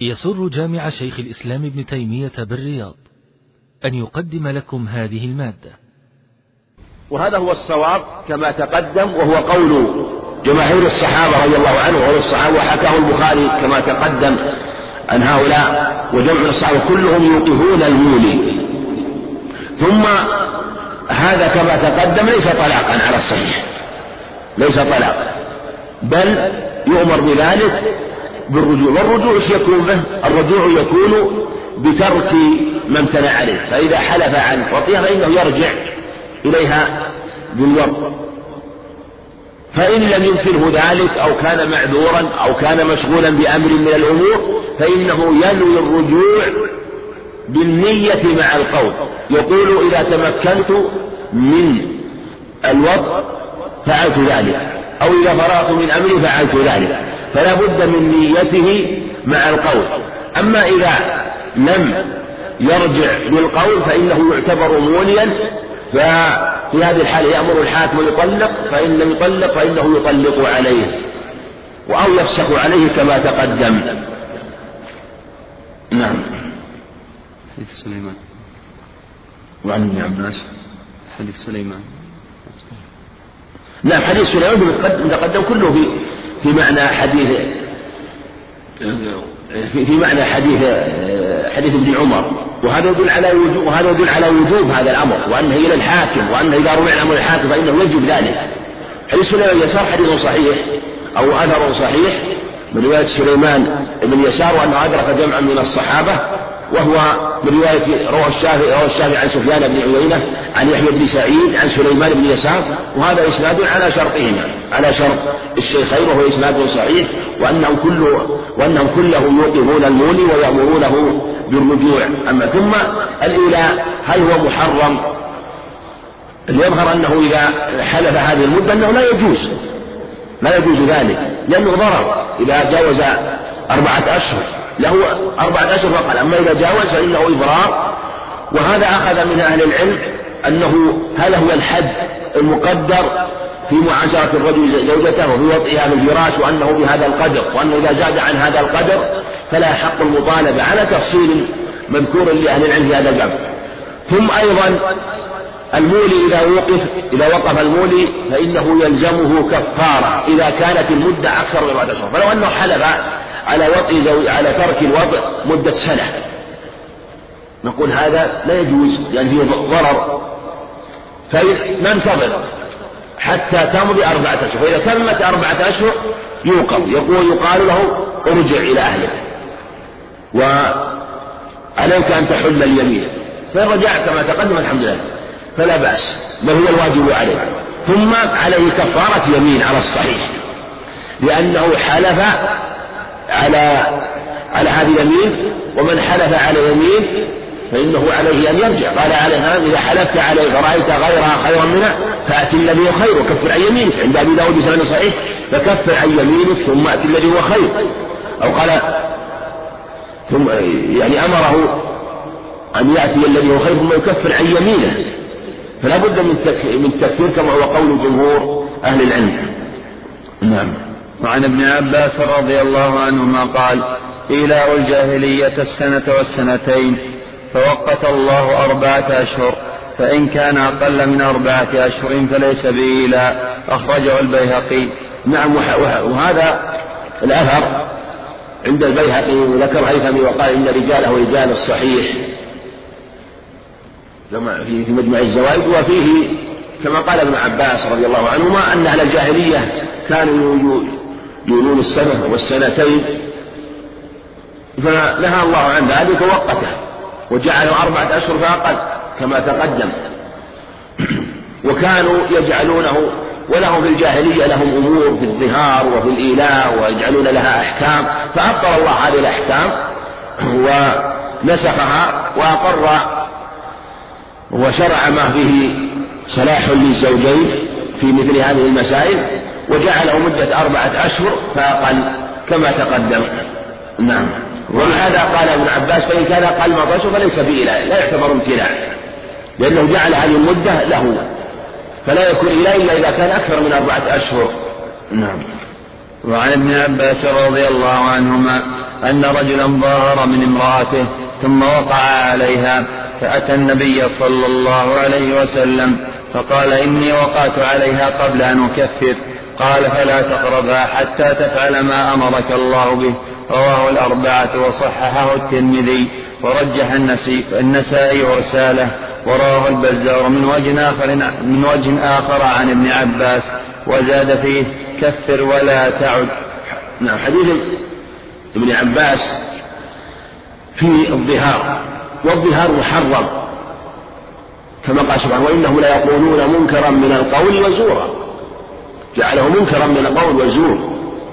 يسر جامع شيخ الإسلام ابن تيمية بالرياض أن يقدم لكم هذه المادة. وهذا هو الصواب كما تقدم وهو قول جماهير الصحابة رضي الله عنهم وهو الصحابة وحكاه البخاري كما تقدم أن هؤلاء وجمع الصحابة كلهم يوقفون المولي. ثم هذا كما تقدم ليس طلاقا على الصحيح ليس طلاق بل يؤمر بذلك بالرجوع. والرجوع إيش يكون به؟ الرجوع يكون بترك ما امتنع عليه. فإذا حلف عن وطيها فإنه يرجع إليها بالوضع. فإن لم يمكنه ذلك أو كان معذورا أو كان مشغولا بأمر من الأمور فإنه ينوي الرجوع بالنية مع القول. يقول إذا تمكنت من الوضع فعلت ذلك. أو إذا فرغت من أمري فعلت ذلك. فلا بد من نيته مع القول. أما إذا لم يرجع بالقول فإنه يعتبر موليا ففي هذه الحالة يأمر الحاكم يطلق فإن لم يطلق فإنه يطلق عليه أو يفسخ عليه كما تقدم. نعم. حديث سليمان. وعن ابن عباس. حديث سليمان. نعم حديث سليمان متقدم كله في في معنى حديث في, معنى حديث حديث ابن عمر. وهذا يدل على وجوب وهذا يدل على وجوب هذا الأمر وأنه إلى الحاكم وأنه إذا رفع الامر الحاكم فإنه يجب ذلك. حديث سليمان يسار حديث صحيح أو أثر صحيح من رواية سليمان بن يسار وأنه أدرك جمعا من الصحابة وهو من رواية روى الشافعي روى الشافعي عن سفيان بن عيينة عن يحيى بن سعيد عن سليمان بن يسار وهذا إسناد على شرطهما على شرط الشيخين وهو إسناد صحيح وأنهم كل وأنهم كلهم يوقفون المولي ويأمرونه بالرجوع. أما ثم الإيلاء هل هو محرم؟ يظهر أنه إذا حلف هذه المدة أنه لا يجوز. لا يجوز ذلك لأنه ضرر. إذا جاوز أربعة أشهر له أربعة أشهر فقط أما إذا جاوز فإنه إبرار. وهذا أخذ من أهل العلم أنه هذا هو الحد المقدر في معاشرة الرجل زوجته وفي وطئها في الفراش وأنه بهذا القدر وأنه إذا زاد عن هذا القدر فلا حق المطالبة على تفصيل مذكور لأهل العلم في هذا الباب. ثم أيضا المولي إذا وقف إذا وقف المولي فإنه يلزمه كفارة إذا كانت المدة أكثر من أربعة أشهر فلو أنه حلف على وطئ زوج على ترك الوضع مدة سنة. نقول هذا لا يجوز لأن يعني فيه ضرر. فننتظر حتى تمضي أربعة أشهر. فإذا تمت أربعة أشهر يوقف يقول يقال له ارجع إلى أهلك. وعليك أن تحل اليمين؟ فإن رجعت كما تقدم الحمد لله. فلا بأس. بل هو الواجب عليه. ثم عليه كفارة يمين على الصحيح. لأنه حلف على على هذه اليمين ومن حلف على يمين فإنه عليه أن يرجع. قال عليها إذا حلفت عليه فرأيت غيرها خيرا منها فأتي الذي هو خير وكفر عن يمينك. عند أبي داود بسند صحيح فكفر عن يمينك ثم أتي الذي هو خير. أو قال ثم يعني أمره أن يأتي الذي هو خير ثم يكفر عن يمينه. فلا بد من من التكفير كما هو قول جمهور أهل العلم. نعم. وعن ابن عباس رضي الله عنهما قال إيلاء الجاهلية السنة والسنتين فوقت الله أربعة أشهر فإن كان أقل من أربعة أشهر فليس بإيلاء. أخرجه البيهقي. نعم وهذا الأثر عند البيهقي وذكر هيثمي وقال إن رجاله رجال الصحيح. في مجمع الزوائد وفيه كما قال ابن عباس رضي الله عنهما أن أهل الجاهلية كانوا يولون السنة والسنتين. فنهى الله عن ذلك ووقته وجعله أربعة أشهر فأقل كما تقدم. وكانوا يجعلونه ولهم في الجاهلية لهم أمور في الظهار وفي الإيلاء ويجعلون لها أحكام. فأبطل الله هذه الأحكام ونسخها وأقر وشرع ما فيه صلاح للزوجين في مثل هذه المسائل. وجعله مدة أربعة أشهر فأقل كما تقدم. نعم. ولهذا قال ابن عباس فإن كان أقل ما أشهر فليس بإله لا يعتبر امتناع. لأنه جعل هذه المدة له فلا يكون إله إلا إذا كان أكثر من أربعة أشهر. نعم. وعن ابن عباس رضي الله عنهما أن رجلا ظاهر من امرأته ثم وقع عليها فأتى النبي صلى الله عليه وسلم فقال إني وقعت عليها قبل أن أكفر. قال فلا تقربها حتى تفعل ما أمرك الله به. رواه الأربعة وصححه الترمذي ورجح النسائي ورساله ورواه البزار من وجه آخر من وجه آخر عن ابن عباس. وزاد فيه كفر ولا تعد. نعم حديث ابن عباس في الظهار. والظهار محرم كما قال سبحانه وإنهم ليقولون منكرا من القول وزورا. جعله منكرا من القول وزور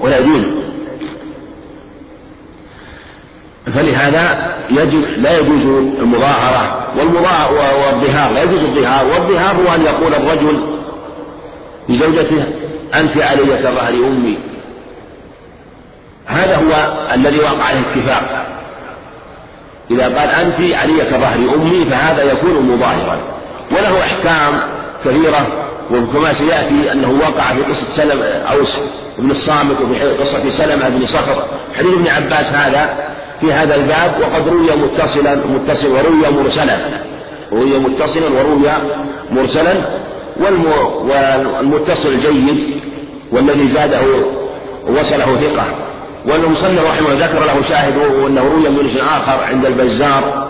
ولا دين فلهذا يجب لا يجوز المظاهرة والظهار لا يجوز الظهار. والظهار هو أن يقول الرجل لزوجته أنت علي كظهر أمي. هذا هو الذي وقع عليه اتفاق إذا قال أنت علي كظهر أمي فهذا يكون مظاهرا. وله أحكام كثيرة وكما سيأتي أنه وقع في قصة سلم أوس بن الصامت وفي قصة سلمة بن صخر. حديث ابن عباس هذا في هذا الباب وقد روي متصلا متصل وروي مرسلا. روي متصلا وروي مرسلا. والمتصل جيد والذي زاده وصله ثقة. والمصنف رحمه الله ذكر له شاهد وانه روي من وجه آخر عند البزار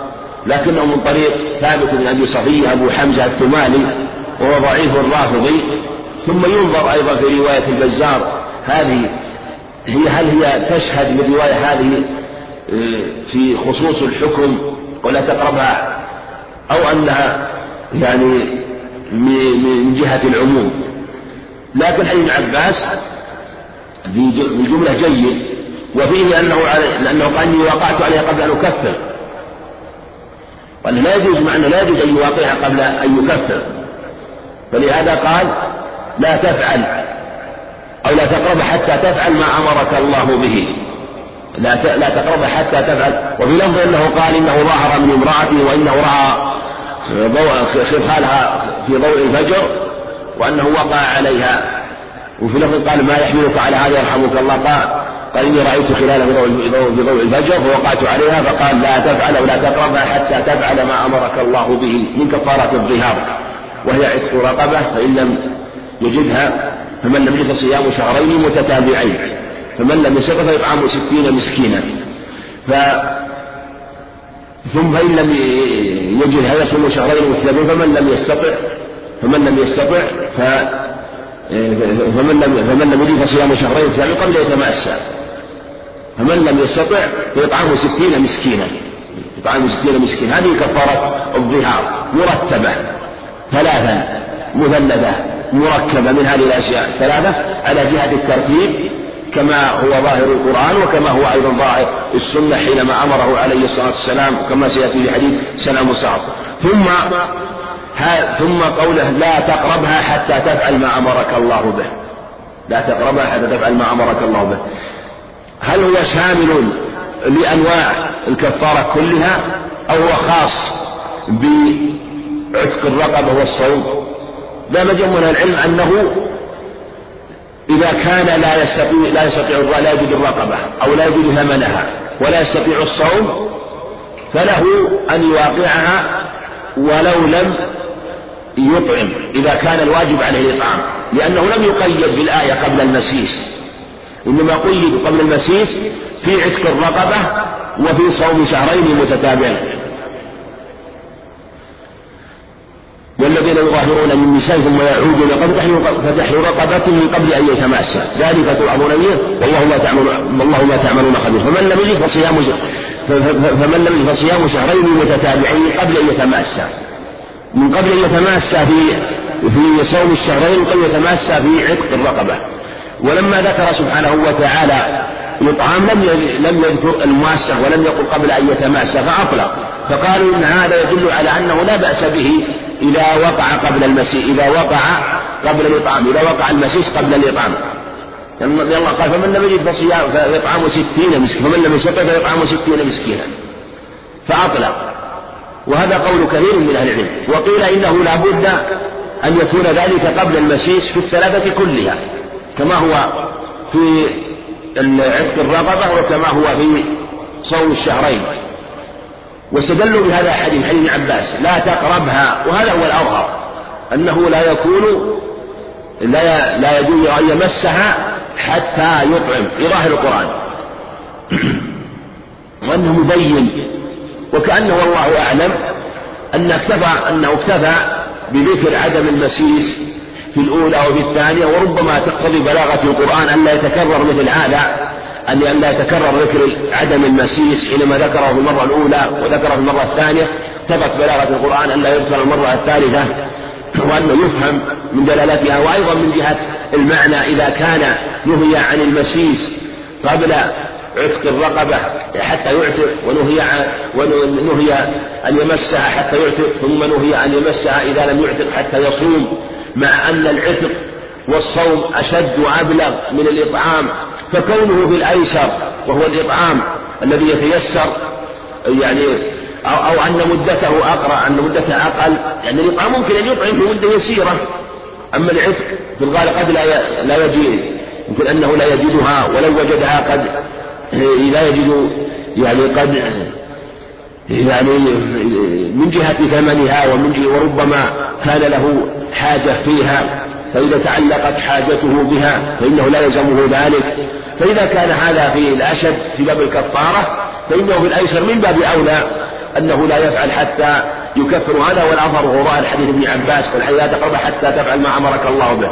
لكنه من طريق ثابت بن أبي صفية أبو حمزة الثمالي وهو ضعيف الرافضي. ثم ينظر أيضا في رواية البزار. هذه هي هل هي تشهد للروايه هذه آه، في خصوص الحكم ولا تقربها أو أنها يعني من جهة العموم؟ لكن حديث عباس بجمله جيد وفيه أنه لأنه قال إني وقعت عليها قبل أن أكفر. وأنه لا يجوز مع أنه لا يجوز أن يواقعها قبل أن يكفر. فلهذا قال لا تفعل أو لا تقرب حتى تفعل ما أمرك الله به. لا لا تقرب حتى تفعل. وفي لفظ أنه قال إنه ظهر من امرأته وإنه رأى خلالها في ضوء الفجر وأنه وقع عليها. وفي لفظ قال ما يحملك على هذا يرحمك الله. قال قال إني رأيت خلاله في ضوء الفجر فوقعت عليها فقال لا تفعل أو لا تقربها حتى تفعل ما أمرك الله به من كفارة الظهار. وهي عتق رقبة فإن لم يجدها فمن لم يجد صيام شهرين متتابعين. فمن لم يستطع فيطعم ستين مسكينا. ف ثم فإن لم يجدها يصوم شهرين متتابعين فمن لم يستطع فمن لم يستطع ف فمن لم فمن لم يجد فصيام شهرين متتابعين قبل يتمأسى. فمن لم يستطع فيطعمه ستين مسكينا. يطعمه ستين مسكين. هذه كفارة الظهار مرتبة. ثلاثا مثلثة مركبة من هذه الأشياء الثلاثة على جهة الترتيب كما هو ظاهر القرآن وكما هو أيضا ظاهر السنة حينما أمره عليه الصلاة والسلام كما سيأتي في حديث سلام صعب ثم ثم قوله لا تقربها حتى تفعل ما أمرك الله به. لا تقربها حتى تفعل ما أمرك الله به. هل هو شامل لأنواع الكفارة كلها أو هو خاص بعتق الرقبة والصوم. ذهب جمع من العلم أنه إذا كان لا يستطيع لا يستطيع لا يجد الرقبة أو لا يجد ثمنها ولا يستطيع الصوم فله أن يواقعها ولو لم يطعم إذا كان الواجب عليه الإطعام. لأنه لم يقيد بالآية قبل المسيس. إنما قيد قبل المسيس في عتق الرقبة وفي صوم شهرين متتابعين. والذين يظاهرون من نسائهم ثم يعودون قد فتحروا رقبة من قبل أن يتماسى ذلك توعظون به. والله ما تعملون والله ما تعملون خبير. فمن لم يجد فصيام فمن لم يجد فصيام شهرين متتابعين قبل أن يتماسى من قبل أن يتماسى في في صوم الشهرين قبل يتماسى في عتق الرقبة. ولما ذكر سبحانه وتعالى الإطعام لم لم يذكر المواسة ولم يقل قبل أن يتماسى فأطلق. فقالوا إن هذا يدل على أنه لا بأس به إذا وقع قبل المسيح إذا وقع قبل الإطعام إذا وقع المسيس قبل الإطعام. الله قال فمن لم يجد فصيام فيطعم ستين مسكينا فمن لم يستطع فيطعم ستين مسكينا. فأطلق. وهذا قول كثير من أهل العلم. وقيل إنه لا بد أن يكون ذلك قبل المسيس في الثلاثة كلها كما هو في عتق الرقبة وكما هو في صوم الشهرين. واستدلوا بهذا الحديث حديث ابن عباس لا تقربها وهذا هو الأظهر أنه لا يكون لا لا يجوز أن يمسها حتى يطعم في ظاهر القرآن. وأنه مبين وكأنه والله أعلم أن اكتفى أنه اكتفى بذكر عدم المسيس في الأولى وفي الثانية وربما تقتضي بلاغة القرآن أن لا يتكرر مثل هذا أن لا يتكرر ذكر عدم المسيس حينما ذكره في المرة الأولى وذكره في المرة الثانية. ثبت بلاغة القرآن أن لا يذكر المرة الثالثة وأنه يفهم من دلالتها وأيضا من جهة المعنى إذا كان نهي عن المسيس قبل عتق الرقبة حتى يعتق ونهي ونهي أن يمسها حتى يعتق ثم نهي أن يمسها إذا لم يعتق حتى يصوم. مع أن العتق والصوم أشد وأبلغ من الإطعام فكونه بالأيسر وهو الإطعام الذي يتيسر يعني أو, أو أن مدته أقرأ أن مدته أقل يعني الإطعام ممكن أن يطعم في مدة يسيرة. أما العتق في الغالب قد لا لا يجد يمكن أنه لا يجدها ولو وجدها قد لا يجد يعني قد يعني من جهة ثمنها ومن جهة وربما كان له حاجة فيها فإذا تعلقت حاجته بها فإنه لا يلزمه ذلك. فإذا كان هذا في الأشد في باب الكفارة فإنه في الأيسر من باب أولى أنه لا يفعل حتى يكفر هذا والأظهر هو ظاهر حديث ابن عباس قال لا تقرب حتى تفعل ما أمرك الله به.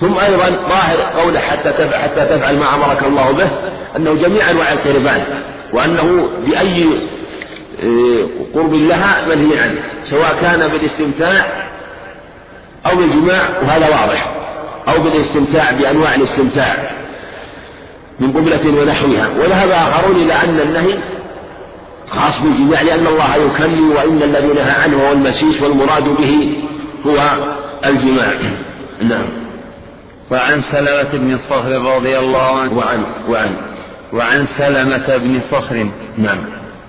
ثم أيضا ظاهر قوله حتى تفعل, حتى تفعل ما أمرك الله به أنه جميع أنواع القربان وأنه بأي قرب لها منهي عنه سواء كان بالاستمتاع أو بالجماع وهذا واضح أو بالاستمتاع بأنواع الاستمتاع من قبلة ونحوها. وذهب آخرون إلى أن النهي خاص بالجماع لأن الله يكلم وإن الذي نهى عنه هو المسيس والمراد به هو الجماع. نعم. وعن سلمة بن صخر رضي الله عنه. وعن وعن وعن سلمة بن صخر. نعم.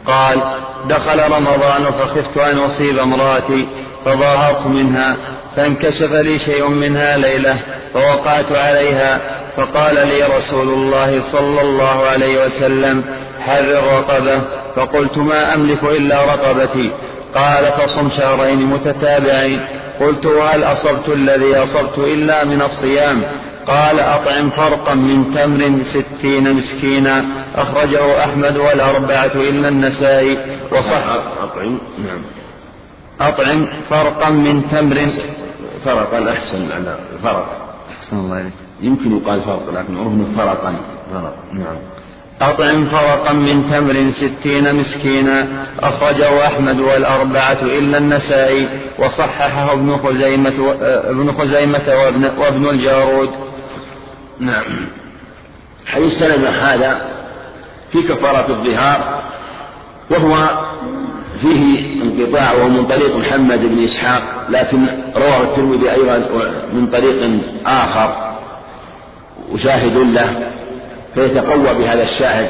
قال دخل رمضان فخفت أن أصيب امرأتي فظاهرت منها فانكشف لي شيء منها ليلة فوقعت عليها فقال لي رسول الله صلى الله عليه وسلم حرر رقبة فقلت ما أملك إلا رقبتي. قال فصم شهرين متتابعين. قلت وهل أصبت الذي أصبت إلا من الصيام؟ قال أطعم فرقا من تمر ستين مسكينا. أخرجه أحمد والأربعة إلا النسائي. وصح أطعم نعم. أطعم فرقا من تمر فرقا أحسن على فرق. أحسن الله إليك. يمكن يقال فرق لكن عرفنا فرقا. فرق نعم. أطعم فرقا من تمر ستين مسكينا. أخرجه أحمد والأربعة إلا النسائي. وصححه ابن خزيمة ابن خزيمة وابن, وابن الجارود. نعم. حديث سلمة هذا في كفارة الظهار وهو فيه انقطاع وهو من طريق محمد بن إسحاق لكن رواه الترمذي أيضا من طريق آخر. وشاهد له فيتقوى بهذا الشاهد.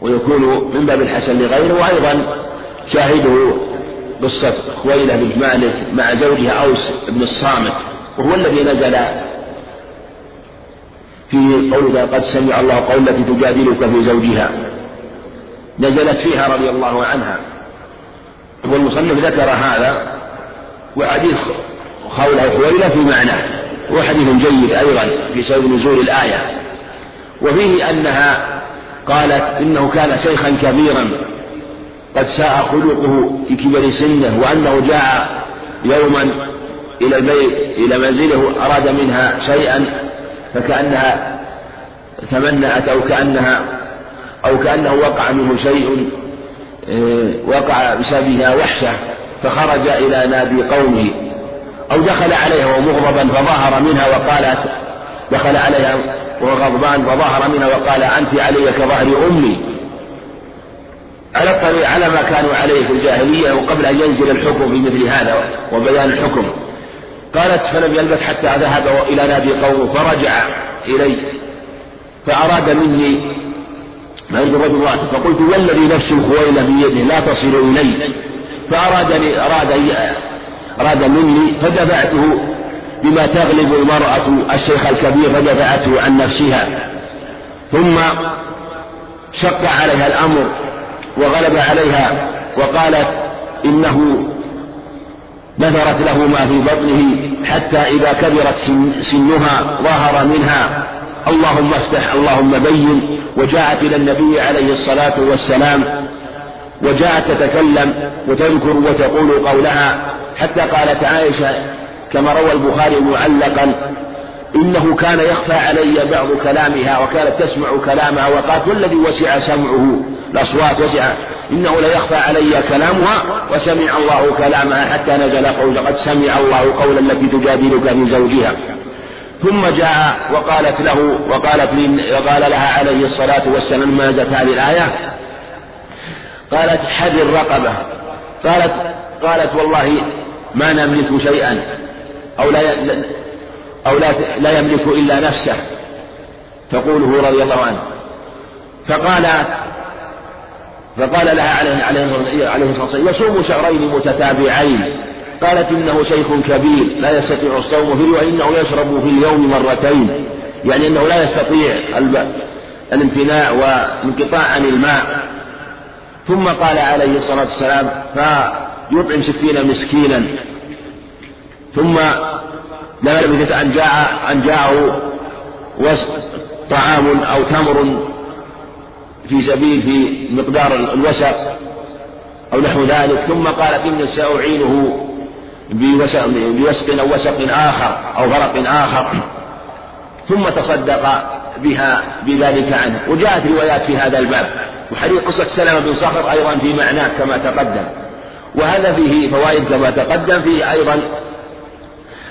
ويكون من باب الحسن لغيره وأيضا شاهده قصة خويلة بن مالك مع زوجها أوس بن الصامت وهو الذي نزل في قوله قد سمع الله قول التي تجادلك في زوجها. نزلت فيها رضي الله عنها. والمصنف ذكر هذا وحديث خولة خويلة في معناه وحديث جيد أيضا في سبب نزول الآية. وفيه أنها قالت إنه كان شيخا كبيرا قد ساء خلقه في كبر سنه وأنه جاء يوما إلى البيت إلى منزله أراد منها شيئا فكأنها تمنأت أو كأنها أو كأنه وقع منه شيء آه، وقع بسببها وحشة فخرج إلى نادي قومه أو دخل عليها وهو مغضبا فظهر منها وقالت دخل عليها وهو غضبان فظهر منها وقال أنت علي كظهر أمي. على على ما كانوا عليه في الجاهلية وقبل أن ينزل الحكم في مثل هذا وبيان الحكم. قالت فلم يلبث حتى ذهب إلى نادي قومه فرجع إلي فأراد مني ما يريد الرجل رأسه فقلت والذي نفس الخويلة بيده لا تصل إلي. فأرادني أراد أراد مني فدفعته بما تغلب المرأة الشيخ الكبير فدفعته عن نفسها. ثم شق عليها الأمر وغلب عليها وقالت إنه نذرت له ما في بطنه حتى إذا كبرت سنها ظهر منها. اللهم افتح اللهم بين. وجاءت إلى النبي عليه الصلاة والسلام. وجاءت تتكلم وتذكر وتقول قولها. حتى قالت عائشة كما روى البخاري معلقا إنه كان يخفى علي بعض كلامها وكانت تسمع كلامها وقالت والذي وسع سمعه الأصوات وسع. إنه ليخفى علي كلامها وسمع الله كلامها حتى نزل قول قد سمع الله قول التي تجادلك في زوجها. ثم جاء وقالت له وقالت لي وقال لها عليه الصلاة والسلام ما زالت هذه الآية؟ قالت حد الرقبة. قالت قالت والله ما نملك شيئا. أو لا أو لا لا يملك إلا نفسه. تقوله رضي الله عنه. فقال فقال لها عليه عليه الصلاة والسلام يصوم شهرين متتابعين. قالت إنه شيخ كبير لا يستطيع الصوم في رواية إنه يشرب في اليوم مرتين. يعني أنه لا يستطيع الامتناع وانقطاع عن الماء. ثم قال عليه الصلاة والسلام فيطعم ستين مسكينا. ثم لما لبثت أن جاء أن جاءه طعام أو تمر في سبيل في مقدار الوسق أو نحو ذلك. ثم قال إني سأعينه بوسق أو وسق آخر أو غرق آخر. ثم تصدق بها بذلك عنه. وجاءت روايات في هذا الباب. وحديث قصة سلمة بن صخر أيضا في معناه كما تقدم. وهذا فيه فوائد كما تقدم. فيه أيضا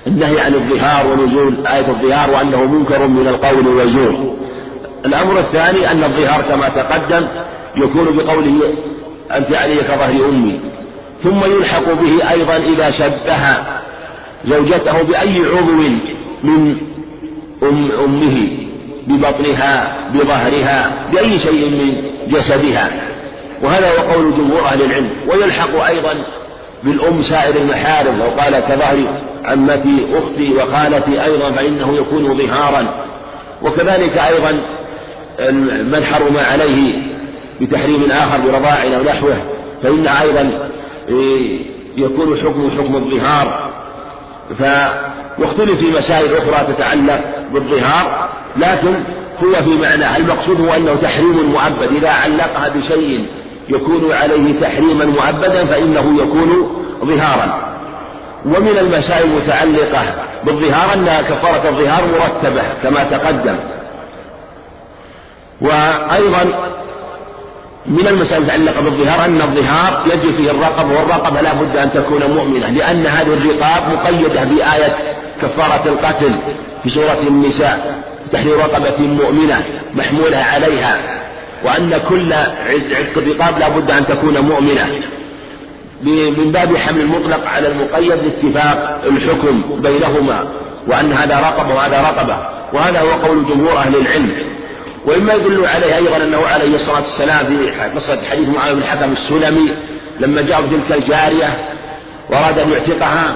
النهي عن الظهار ونزول آية الظهار وأنه منكر من القول والزور. الأمر الثاني أن الظهار كما تقدم يكون بقوله أنت علي كظهر أمي. ثم يلحق به أيضا إذا شبه زوجته بأي عضو من أم أمه ببطنها بظهرها بأي شيء من جسدها. وهذا هو قول جمهور أهل العلم. ويلحق أيضا بالأم سائر المحارم لو قال كظهر عمتي أختي وخالتي أيضا فإنه يكون ظهارا. وكذلك أيضا من حرم عليه بتحريم آخر برضاع أو نحوه فإن أيضا إيه، يكون حكم حكم الظهار. ف واختلف في مسائل أخرى تتعلق بالظهار لكن هو في معناه المقصود هو أنه تحريم مؤبد إذا علقها بشيء يكون عليه تحريما مؤبدا فإنه يكون ظهارا. ومن المسائل المتعلقة بالظهار أن كفارة الظهار مرتبة كما تقدم. وأيضا من المسائل المتعلقة بالظهار أن الظهار يجب فيه الرقبة والرقبة لا بد أن تكون مؤمنة لأن هذه الرقاب مقيدة بآية كفارة القتل في سورة النساء تحرير رقبة مؤمنة محمولة عليها. وأن كل عتق الرقاب لا بد أن تكون مؤمنة. من باب حمل المطلق على المقيد لاتفاق الحكم بينهما وأن هذا رقبة وهذا رقبة. وهذا هو قول جمهور أهل العلم. ومما يدل عليه أيضا أنه عليه الصلاة والسلام في قصة حديث معاوية بن الحكم السلمي لما جاء تلك الجارية وأراد أن يعتقها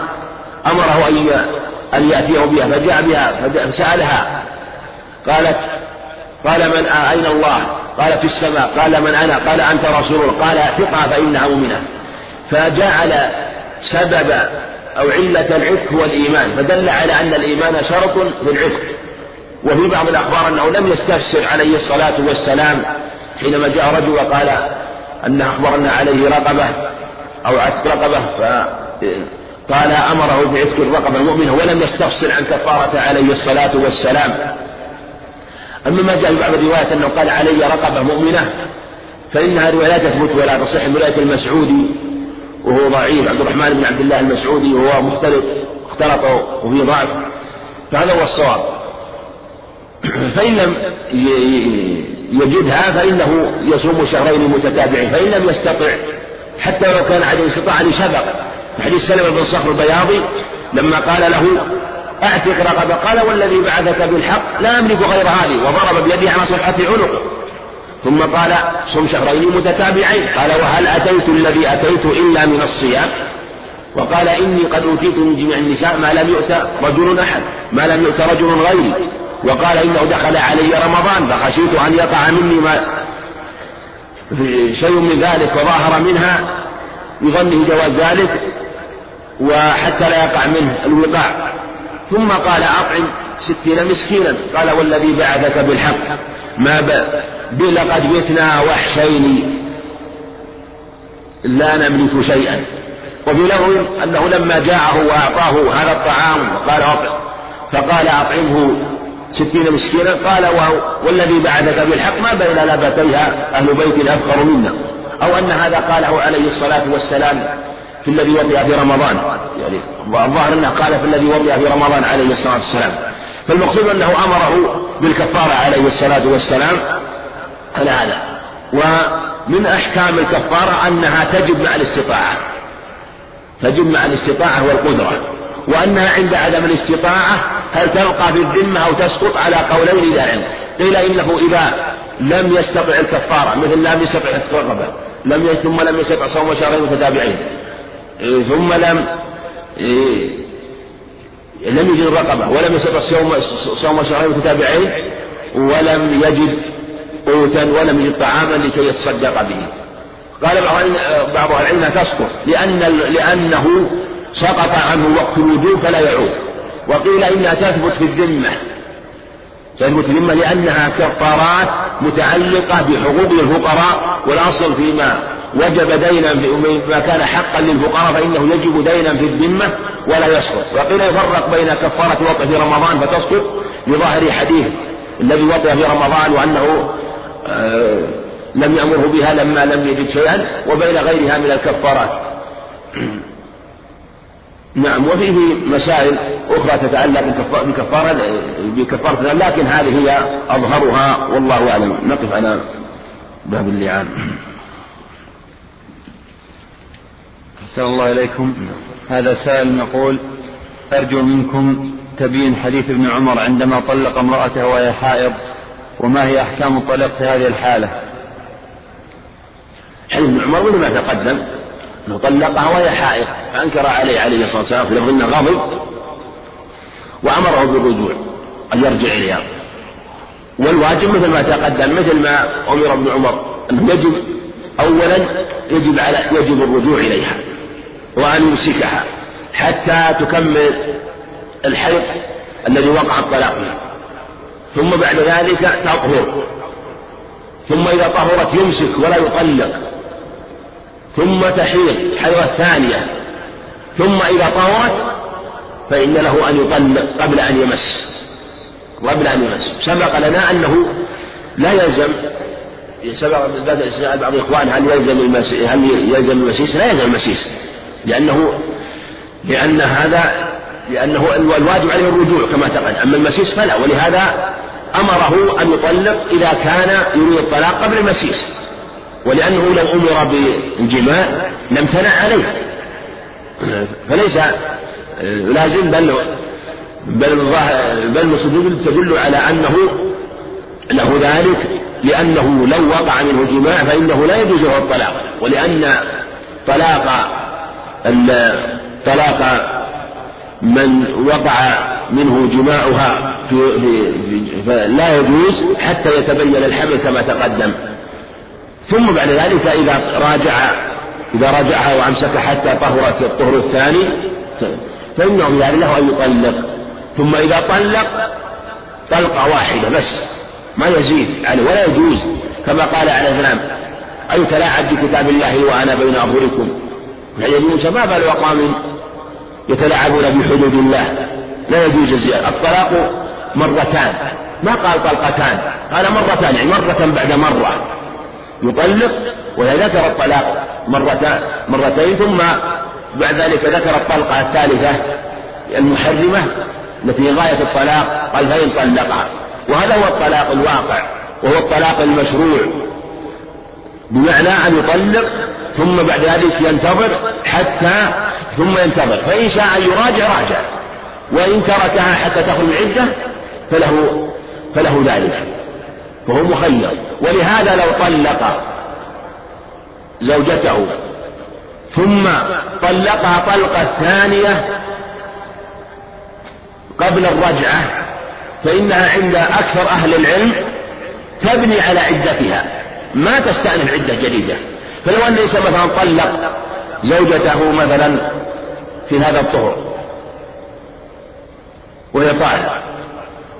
أمره أن أن يأتيه بها فجاء بها فسألها قالت قال من أين الله؟ قال في السماء قال من أنا؟ قال أنت رسول الله. قال اعتقها فإنها مؤمنة. فجعل سبب أو علة العتق هو الإيمان. فدل على أن الإيمان شرط للعتق وفي بعض الأخبار أنه لم يستفسر عليه الصلاة والسلام حينما جاء رجل وقال أن أخبرنا عليه رقبة أو عتق رقبة فقال أمره بعتق الرقبة المؤمنة ولم يستفسر عن كفارة عليه الصلاة والسلام. أما ما جاء في بعض الروايات أنه قال علي رقبة مؤمنة فإنها روايات تثبت ولا تصح من رواية المسعودي وهو ضعيف عبد الرحمن بن عبد الله المسعودي وهو مختلط اختلط وفي ضعف. فهذا هو الصواب. فإن لم يجدها فإنه يصوم شهرين متتابعين فإن لم يستطع حتى لو كان عليه استطاع لسبق حديث سلمة بن صخر البياضي لما قال له أعتق رقبة. قال والذي بعثك بالحق لا أملك غير هذه وضرب بيده على صفحة عنقه. ثم قال صم شهرين متتابعين. قال وهل أتيت الذي أتيت إلا من الصيام؟ وقال إني قد أوتيت من جميع النساء ما لم يؤت رجل أحد ما لم يؤت رجل غيري. وقال إنه دخل علي رمضان فخشيت أن يقع مني ما شيء من ذلك وظاهر منها بظنه جواز ذلك وحتى لا يقع منه الوقاع. ثم قال أطعم ستين مسكينا. قال والذي بعثك بالحق. ما ب... لقد بتنا وحشين. لا نملك شيئا. وفي أنه لما جاءه وأعطاه هذا الطعام وقال أطعم. فقال أطعمه ستين مسكينا. قال والذي بعثك بالحق. ما بين لابتيها أهل بيت أفقر منا. أو أن هذا قاله عليه الصلاة والسلام. في الذي وضع في رمضان. يعني الظاهر أنه قال في الذي وضع في رمضان عليه الصلاة والسلام. فالمقصود أنه أمره بالكفارة عليه الصلاة والسلام على هذا. ومن أحكام الكفارة أنها تجب مع الاستطاعة. تجب مع الاستطاعة والقدرة. وأنها عند عدم الاستطاعة هل تبقى في الذمة أو تسقط على قولين إذا علم. قيل إنه إذا لم يستطع الكفارة مثل لم يستطع الرقبة لم ثم لم يستطع صوم شهرين متتابعين. ثم لم إيه، لم يجد الرقبة ولم يستطع صوم صوم شهرين متتابعين ولم يجد قوتا ولم يجد طعاما لكي يتصدق به. قال بعض أهل العلم تسقط لأن لأنه سقط عنه وقت الوجوب فلا يعود. وقيل إنها تثبت في الذمة. تثبت الذمة لأنها كفارات متعلقة بحقوق الفقراء والأصل فيما وجب دينا ما كان حقا للفقراء فإنه يجب دينا في الذمة ولا يسقط. وقيل يفرق بين كفارة وطئ في رمضان فتسقط. لظاهر حديث الذي وطئ في رمضان وأنه آه لم يأمره بها لما لم يجد شيئا وبين غيرها من الكفارات. نعم وفيه مسائل أخرى تتعلق بكفارة بكفارة لكن هذه هي أظهرها والله أعلم. نقف على باب اللعان. أحسن الله إليكم. هذا سائل يقول أرجو منكم تبين حديث ابن عمر عندما طلق امرأته وهي حائض وما هي أحكام الطلاق في هذه الحالة؟ حديث ابن عمر مثل ما تقدم؟ أنه طلقها وهي حائض فأنكر عليه عليه الصلاة والسلام في لفظ غضب وأمره بالرجوع أن يرجع إليها. والواجب مثل ما تقدم مثل ما أمر ابن عمر أنه يجب أولا يجب على يجب الرجوع إليها. وأن يمسكها حتى تكمل الحيض الذي وقع الطلاق فيه ثم بعد ذلك تطهر. ثم إذا طهرت يمسك ولا يطلق. ثم تحيض حيضة ثانية. ثم إذا طهرت فإن له أن يطلق قبل أن يمس. قبل أن يمس. سبق لنا أنه لا يلزم سبق بعض الإخوان هل يلزم المس... هل يلزم المسيس؟ لا يلزم المسيس. لأنه لأن هذا لأنه الواجب عليه الرجوع كما تقدم. أما المسيس فلا ولهذا أمره أن يطلق إذا كان يريد الطلاق قبل المسيس. ولأنه لو أمر بالجماع لامتنع عليه. فليس لازم بل بل بل تدل على أنه له ذلك لأنه لو وقع منه جماع فإنه لا يجوز له الطلاق. ولأن طلاق طلاق من وقع منه جماعها في, في, في لا يجوز حتى يتبين الحمل كما تقدم. ثم بعد ذلك إذا راجع إذا راجعها وأمسك حتى طهرت الطهر الثاني فإنه يعني له أن يطلق. ثم إذا طلق طلقة واحدة بس ما يزيد يعني ولا يجوز. كما قال عليه السلام أيتلاعب بكتاب الله وأنا بين أظهركم. يعني موسى ما بال أقوام يتلاعبون بحدود الله. لا يجوز الطلاق مرتان. ما قال طلقتان. قال مرتان يعني مرة بعد مرة. يطلق وذكر الطلاق مرتان مرتين ثم بعد ذلك ذكر الطلقة الثالثة المحرمة التي غاية الطلاق قال فإن طلقها وهذا هو الطلاق الواقع وهو الطلاق المشروع. بمعنى أن يطلق ثم بعد ذلك ينتظر حتى ثم ينتظر. فإن شاء أن يراجع راجع. وإن تركها حتى تخرج عدة فله فله ذلك. وهو مخير. ولهذا لو طلق زوجته ثم طلقها طلقة ثانية قبل الرجعة فإنها عند أكثر أهل العلم تبني على عدتها. ما تستأنف عدة جديدة. فلو أن الإنسان مثلا طلق زوجته مثلا في هذا الطهر وهي طاهرة.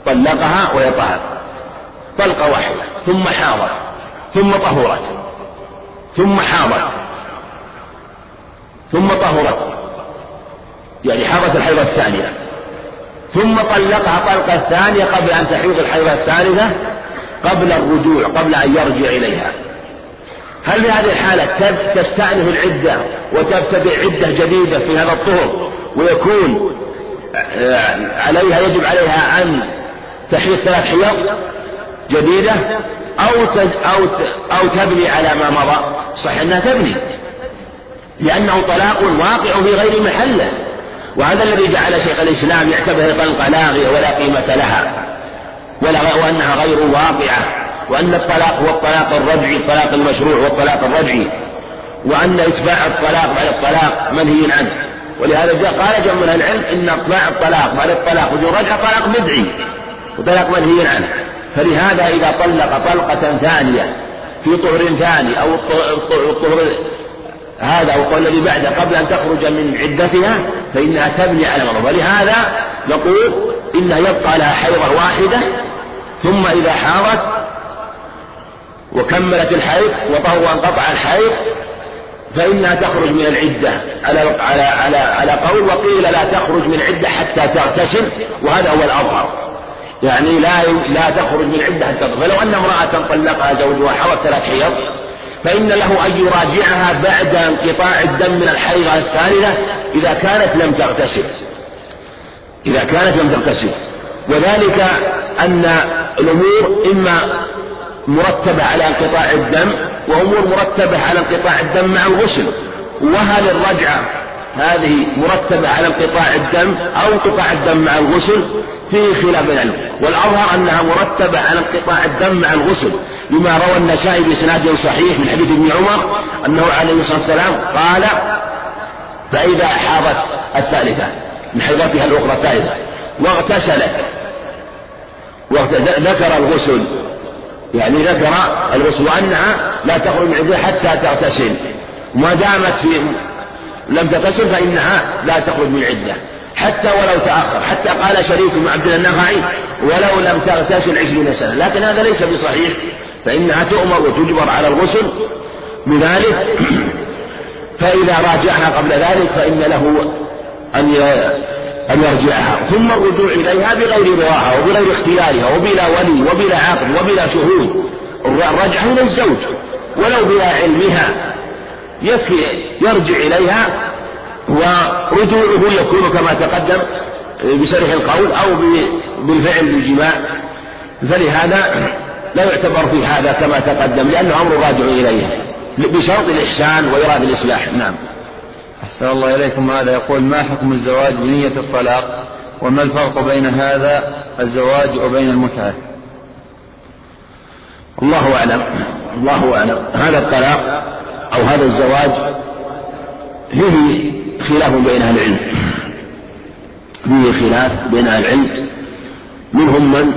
طلقها وهي طاهرة. طلقة واحدة ثم حاضت ثم طهرت ثم حاضت ثم طهرت. يعني حاضت الحيضة الثانية. ثم طلقها طلقة ثانية قبل أن تحيض الحيضة الثالثة قبل الرجوع قبل أن يرجع إليها. هل في هذه الحالة تستأنف العدة وتبتدئ عدة جديدة في هذا الطهر ويكون آه، عليها يجب عليها أن تحيض ثلاث حيض جديدة أو أو أو تبني على ما مضى. صح أنها تبني. لأنه طلاق واقع في غير محله. وهذا الذي جعل شيخ الإسلام يعتبر طلقة لاغية ولا قيمة لها. ولا وأنها غير واقعة وأن الطلاق هو الطلاق الرجعي الطلاق المشروع هو الطلاق الرجعي وأن إتباع الطلاق بعد الطلاق منهي عنه. ولهذا جاء قال جمع من العلم إن إتباع الطلاق بعد الطلاق بدون رجعة طلاق بدعي وطلاق منهي عنه. فلهذا إذا طلق طلقة ثانية في طهر ثاني أو الطهر هذا أو الذي بعده قبل أن تخرج من عدتها فإنها تبني على مرض. ولهذا نقول إنها يبقى لها حيضة واحدة ثم إذا حارت وكملت الحيض وطهر وانقطع الحيض فإنها تخرج من العدة. على على على على قول وقيل لا تخرج من العدة حتى تغتسل وهذا هو الأظهر. يعني لا لا تخرج من عدة حتى فلو أن امرأة طلقها زوجها حوت ثلاث حيض فإن له أن يراجعها بعد انقطاع الدم من الحيضة الثالثة إذا كانت لم تغتسل. إذا كانت لم تغتسل. وذلك أن الأمور إما مرتبة على انقطاع الدم وأمور مرتبة على انقطاع الدم مع الغسل وهل الرجعة هذه مرتبة على انقطاع الدم أو انقطاع الدم مع الغسل؟ فيه خلاف العلم والأظهر أنها مرتبة على انقطاع الدم مع الغسل لما روى النسائي بإسناد صحيح من حديث ابن عمر أنه عليه الصلاة والسلام قال فإذا حاضت الثالثة من حيضتها الأخرى الثالثة واغتسلت ذكر الغسل. يعني ذكر الغسل وأنها لا تخرج من عندها حتى تغتسل. ما دامت في لم تغتسل فإنها لا تخرج من عدة حتى ولو تأخر. حتى قال شريك بن عبد النخعي ولو لم تغتسل عشرين سنة. لكن هذا ليس بصحيح. فإنها تؤمر وتجبر على الغسل. بذلك فإذا راجعها قبل ذلك فإن له أن أن يرجعها ثم الرجوع إليها بغير رضاها وبغير اختيارها وبلا ولي وبلا عقد وبلا شهود. الرجعة من الزوج ولو بلا علمها. يكفي يرجع إليها ورجوعه يكون كما تقدم بشرح القول أو بالفعل بالجماع. فلهذا لا يعتبر في هذا كما تقدم لأنه أمر راجع إليه بشرط الإحسان وإرادة الإصلاح. نعم. أحسن الله إليكم هذا. يقول ما حكم الزواج بنية الطلاق؟ وما الفرق بين هذا الزواج وبين المتعة؟ الله أعلم. الله أعلم. هذا الطلاق أو هذا الزواج فيه خلاف بين أهل العلم. فيه خلاف بين أهل العلم. منهم من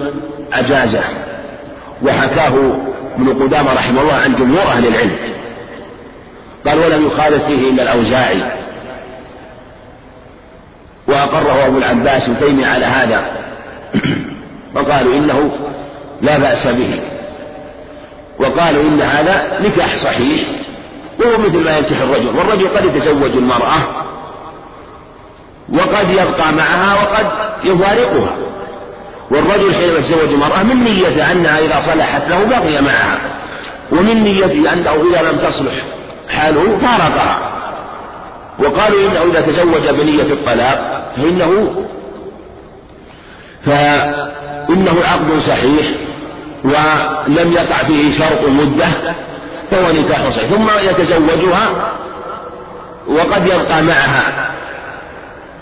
أجازه وحكاه ابن قدامة رحمه الله عن جمهور أهل العلم. قال ولم يخالف فيه إلا الأوزاعي. وأقره أبو العباس ابن على هذا. وقالوا إنه لا بأس به. وقالوا إن هذا نكاح صحيح. وهو مثل ما ينكح الرجل. والرجل قد يتزوج المرأة. وقد يبقى معها وقد يفارقها. والرجل حينما يتزوج المرأة من نيته أنها إذا صلحت له بقي معها. ومن نيته أنه إذا لم تصلح حاله فارقها وقالوا إنه إذا تزوج بنية الطلاق فإنه فإنه عقد صحيح ولم يقع فيه شرط مدة فهو نكاح صحيح. ثم يتزوجها وقد يبقى معها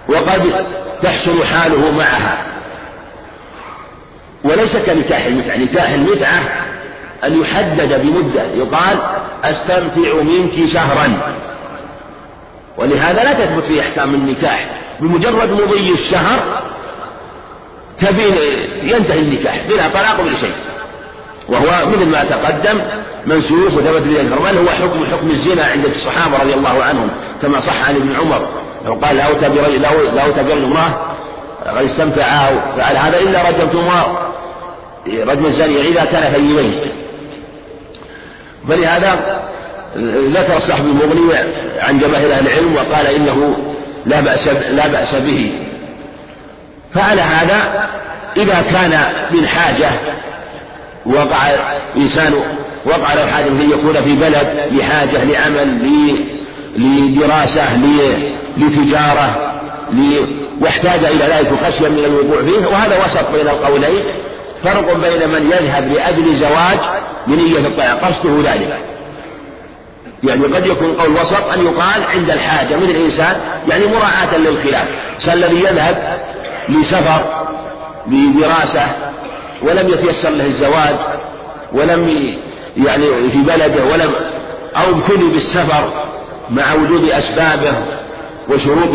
وقد تحسن حاله معها. وليس كنكاح المتعة. نكاح المتعة أن يحدد بمدة يقال أستمتع منك شهرا. ولهذا لا تثبت في أحكام النكاح بمجرد مضي الشهر تبين ينتهي النكاح بلا طلاق ولا شيء. وهو مثل ما تقدم منسوخ وثبت به بل هو حكم حكم الزنا عند الصحابة رضي الله عنهم كما صح عن ابن عمر. قال لا أوتى برجل لا أوتى برجل امرأة قد استمتع فعل هذا إلا رجمتموها رجم الزانية إذا كان ثيبين فلهذا ذكر صاحب المغني عن جماهير أهل العلم وقال إنه لا بأس لا بأس به. فعلى هذا إذا كان من حاجة وقع إنسان وقع له حاجة أن يكون في بلد لحاجة لعمل لدراسة لتجارة واحتاج إلى ذلك خشيا من الوقوع فيه وهذا وسط بين القولين. فرق بين من يذهب لأجل زواج بنية الطاعة قصده ذلك. يعني قد يكون قول وسط أن يقال عند الحاجة مثل الإنسان يعني مراعاة للخلاف. الذي يذهب لسفر لدراسة ولم يتيسر له الزواج ولم يعني في بلده ولم أو ابتلي بالسفر مع وجود أسبابه وشروط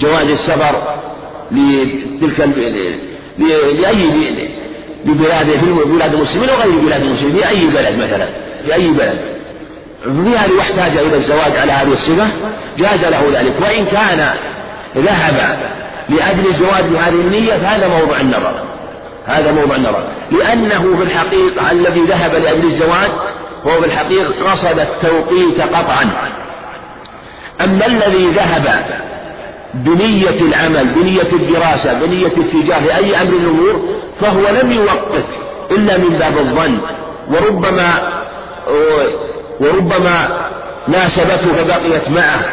جواز السفر لتلك لأي لبلاد في بلاد المسلمين وغير بلاد المسلمين في أي بلد مثلا؟ في أي بلد؟ في هذه واحتاج إلى الزواج على هذه الصفة؟ جاز له ذلك. وإن كان ذهب لأجل الزواج بهذه النية فهذا موضع النظر. هذا موضع النظر. لأنه في الحقيقة الذي ذهب لأجل الزواج هو في الحقيقة قصد التوقيت قطعا. أما الذي ذهب بنية العمل بنية الدراسة بنية التجارة لأي أمر الأمور فهو لم يوقت إلا من باب الظن. وربما وربما ناسبته فبقيت معه.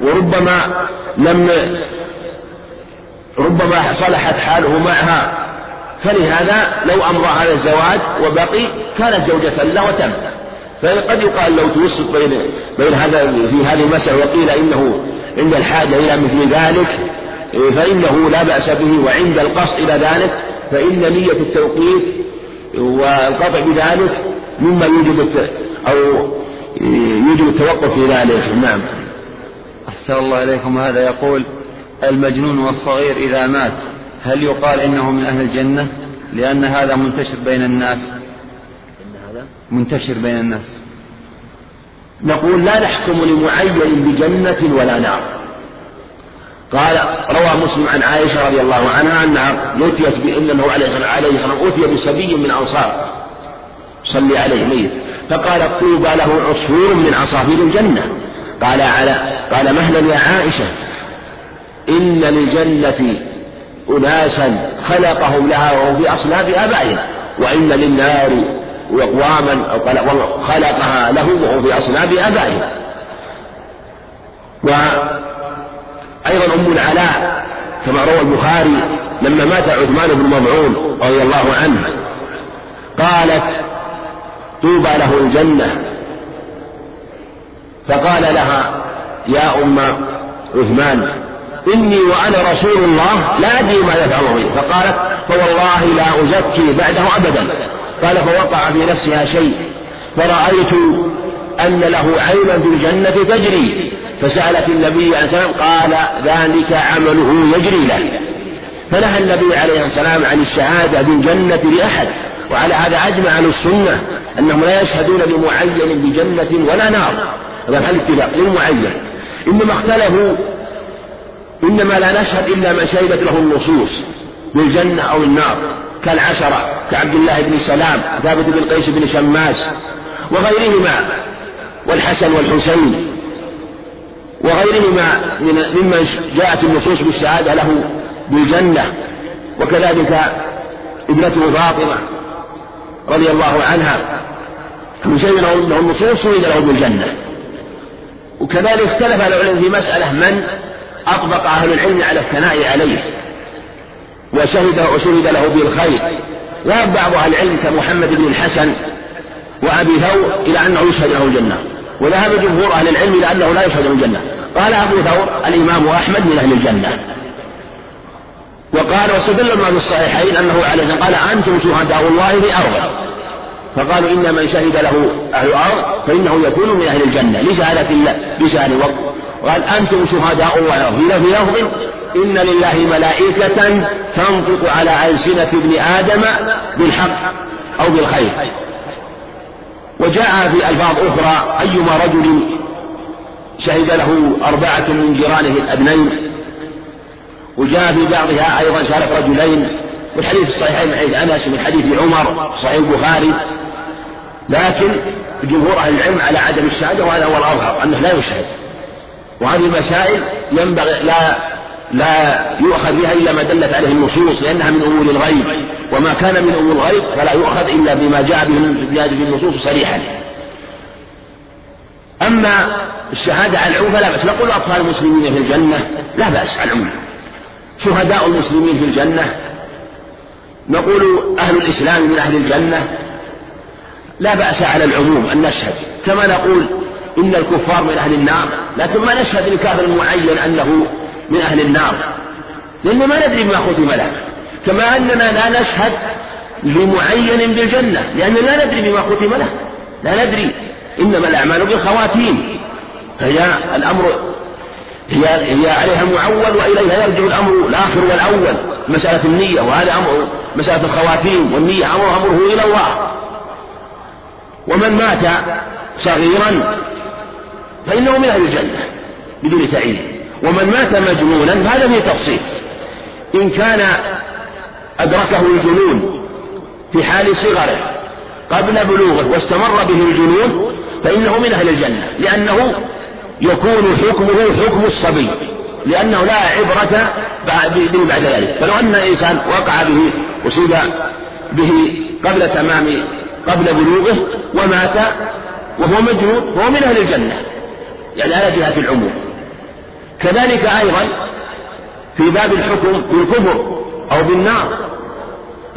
وربما لم ربما صلحت حاله معها. فلهذا لو أمر على الزواج وبقي كانت زوجة له وتم. فقد يقال لو توسط بين بين هذا في هذه المسألة وقيل إنه عند الحاجة إلى مثل ذلك فإنه لا بأس به وعند القصد إلى ذلك فإن نية التوقيت والقطع بذلك مما يوجب أو يوجب التوقف في ذلك. نعم. أحسن الله إليكم. هذا يقول المجنون والصغير إذا مات هل يقال إنه من أهل الجنة؟ لأن هذا منتشر بين الناس. منتشر بين الناس. نقول لا نحكم لمعين بجنة ولا نار. قال روى مسلم عن عائشة رضي الله عنها أنها أتيت بأنه عليه الصلاة والسلام أتي بسبي من أنصار. صلي عليه ميت. فقال طوبى له عصفور من عصافير الجنة. قال على قال مهلا يا عائشة. إن للجنة أناسا خلقهم لها وهم في أصلاب آبائهم وإن للنار وأقواما خلقها له وهو في أصلاب آبائه وأيضا أم العلاء كما روى البخاري لما مات عثمان بن مضعون رضي الله عنه قالت طوبى له الجنة. فقال لها يا أم عثمان إني وأنا رسول الله لا أدري ما يفعل بي فقالت فوالله لا أزكي بعده أبدا. قال فوقع في نفسها شيء. فرأيت أن له عينا في الجنة تجري. فسألت النبي عليه السلام قال ذلك عمله يجري له. فنهى النبي عليه السلام عن الشهادة بالجنة لأحد. وعلى هذا أجمع أهل السنة أنهم لا يشهدون لمعين بجنة ولا نار. هذا محل اتفاق للمعين إنما اختلفوا إنما لا نشهد إلا ما شهدت له النصوص بالجنة أو النار كالعشرة كعبد الله بن سلام ثابت بن قيس بن شماس وغيرهما والحسن والحسين وغيرهما ممن جاءت النصوص بالشهادة له بالجنة وكذلك ابنته فاطمة رضي الله عنها حسين له النصوص شهد له بالجنة وكذلك اختلف العلم في مسألة من؟ أطبق أهل العلم على الثناء عليه وشهد وشهد له بالخير. ذهب بعض أهل العلم كمحمد بن الحسن وأبي ثور إلى أنه يشهد له الجنة وذهب جمهور أهل العلم إلى أنه لا يشهد له الجنة. قال أبو ثور الإمام أحمد من أهل الجنة. وقال واستدل ما في الصحيحين أنه عليه قال أنتم شهداء الله في أرضه فقالوا إن من شهد له أهل الأرض فإنه يكون من أهل الجنة. لشهادة الله وقت. قال أنتم شهداء الله. في لفظ إن لله ملائكة تنطق على ألسنة ابن آدم بالحق أو بالخير. وجاء في ألفاظ أخرى أيما رجل شهد له أربعة من جيرانه الأبنين. وجاء في بعضها أيضا شارك رجلين. والحديث الصحيحين من حديث أنس ومن حديث عمر صحيح البخاري. لكن جمهور أهل العلم على عدم الشهادة وهذا هو الأظهر أنه لا يشهد. وهذه المسائل ينبغي لا لا يؤخذ بها إلا ما دلت عليه النصوص لأنها من أمور الغيب. وما كان من أمور الغيب فلا يؤخذ إلا بما جاء به النصوص صريحا. أما الشهادة على العموم فلا بأس. نقول أطفال المسلمين في الجنة لا بأس على العموم. شهداء المسلمين في الجنة. نقول أهل الإسلام من أهل الجنة لا بأس على العموم أن نشهد. كما نقول إن الكفار من أهل النار. لكن ما نشهد لكافر معين أنه من أهل النار. لأن ما ندري بما ختم له. كما أننا لا نشهد لمعين بالجنة. لأننا لا ندري بما ختم له. لا ندري. إنما الأعمال بالخواتيم. فهي الأمر هي هي عليها معول وإليها يرجع الأمر الآخر والأول. مسألة النية وهذا أمر مسألة الخواتيم والنية. أمر أمره إلى الله. ومن مات صغيرا فإنه من أهل الجنة بدون تعيين. ومن مات مجنونا هذا فيه تفصيل إن كان أدركه الجنون في حال صغره قبل بلوغه واستمر به الجنون فإنه من أهل الجنة لأنه يكون حكمه حكم الصبي لأنه لا عبرة به بعد ذلك. فلو أن إنسان وقع به أصيب به قبل تمام قبل بلوغه ومات وهو مجنون فهو من أهل الجنة. يعني على جهة العموم. كذلك أيضا في باب الحكم بالكفر أو بالنار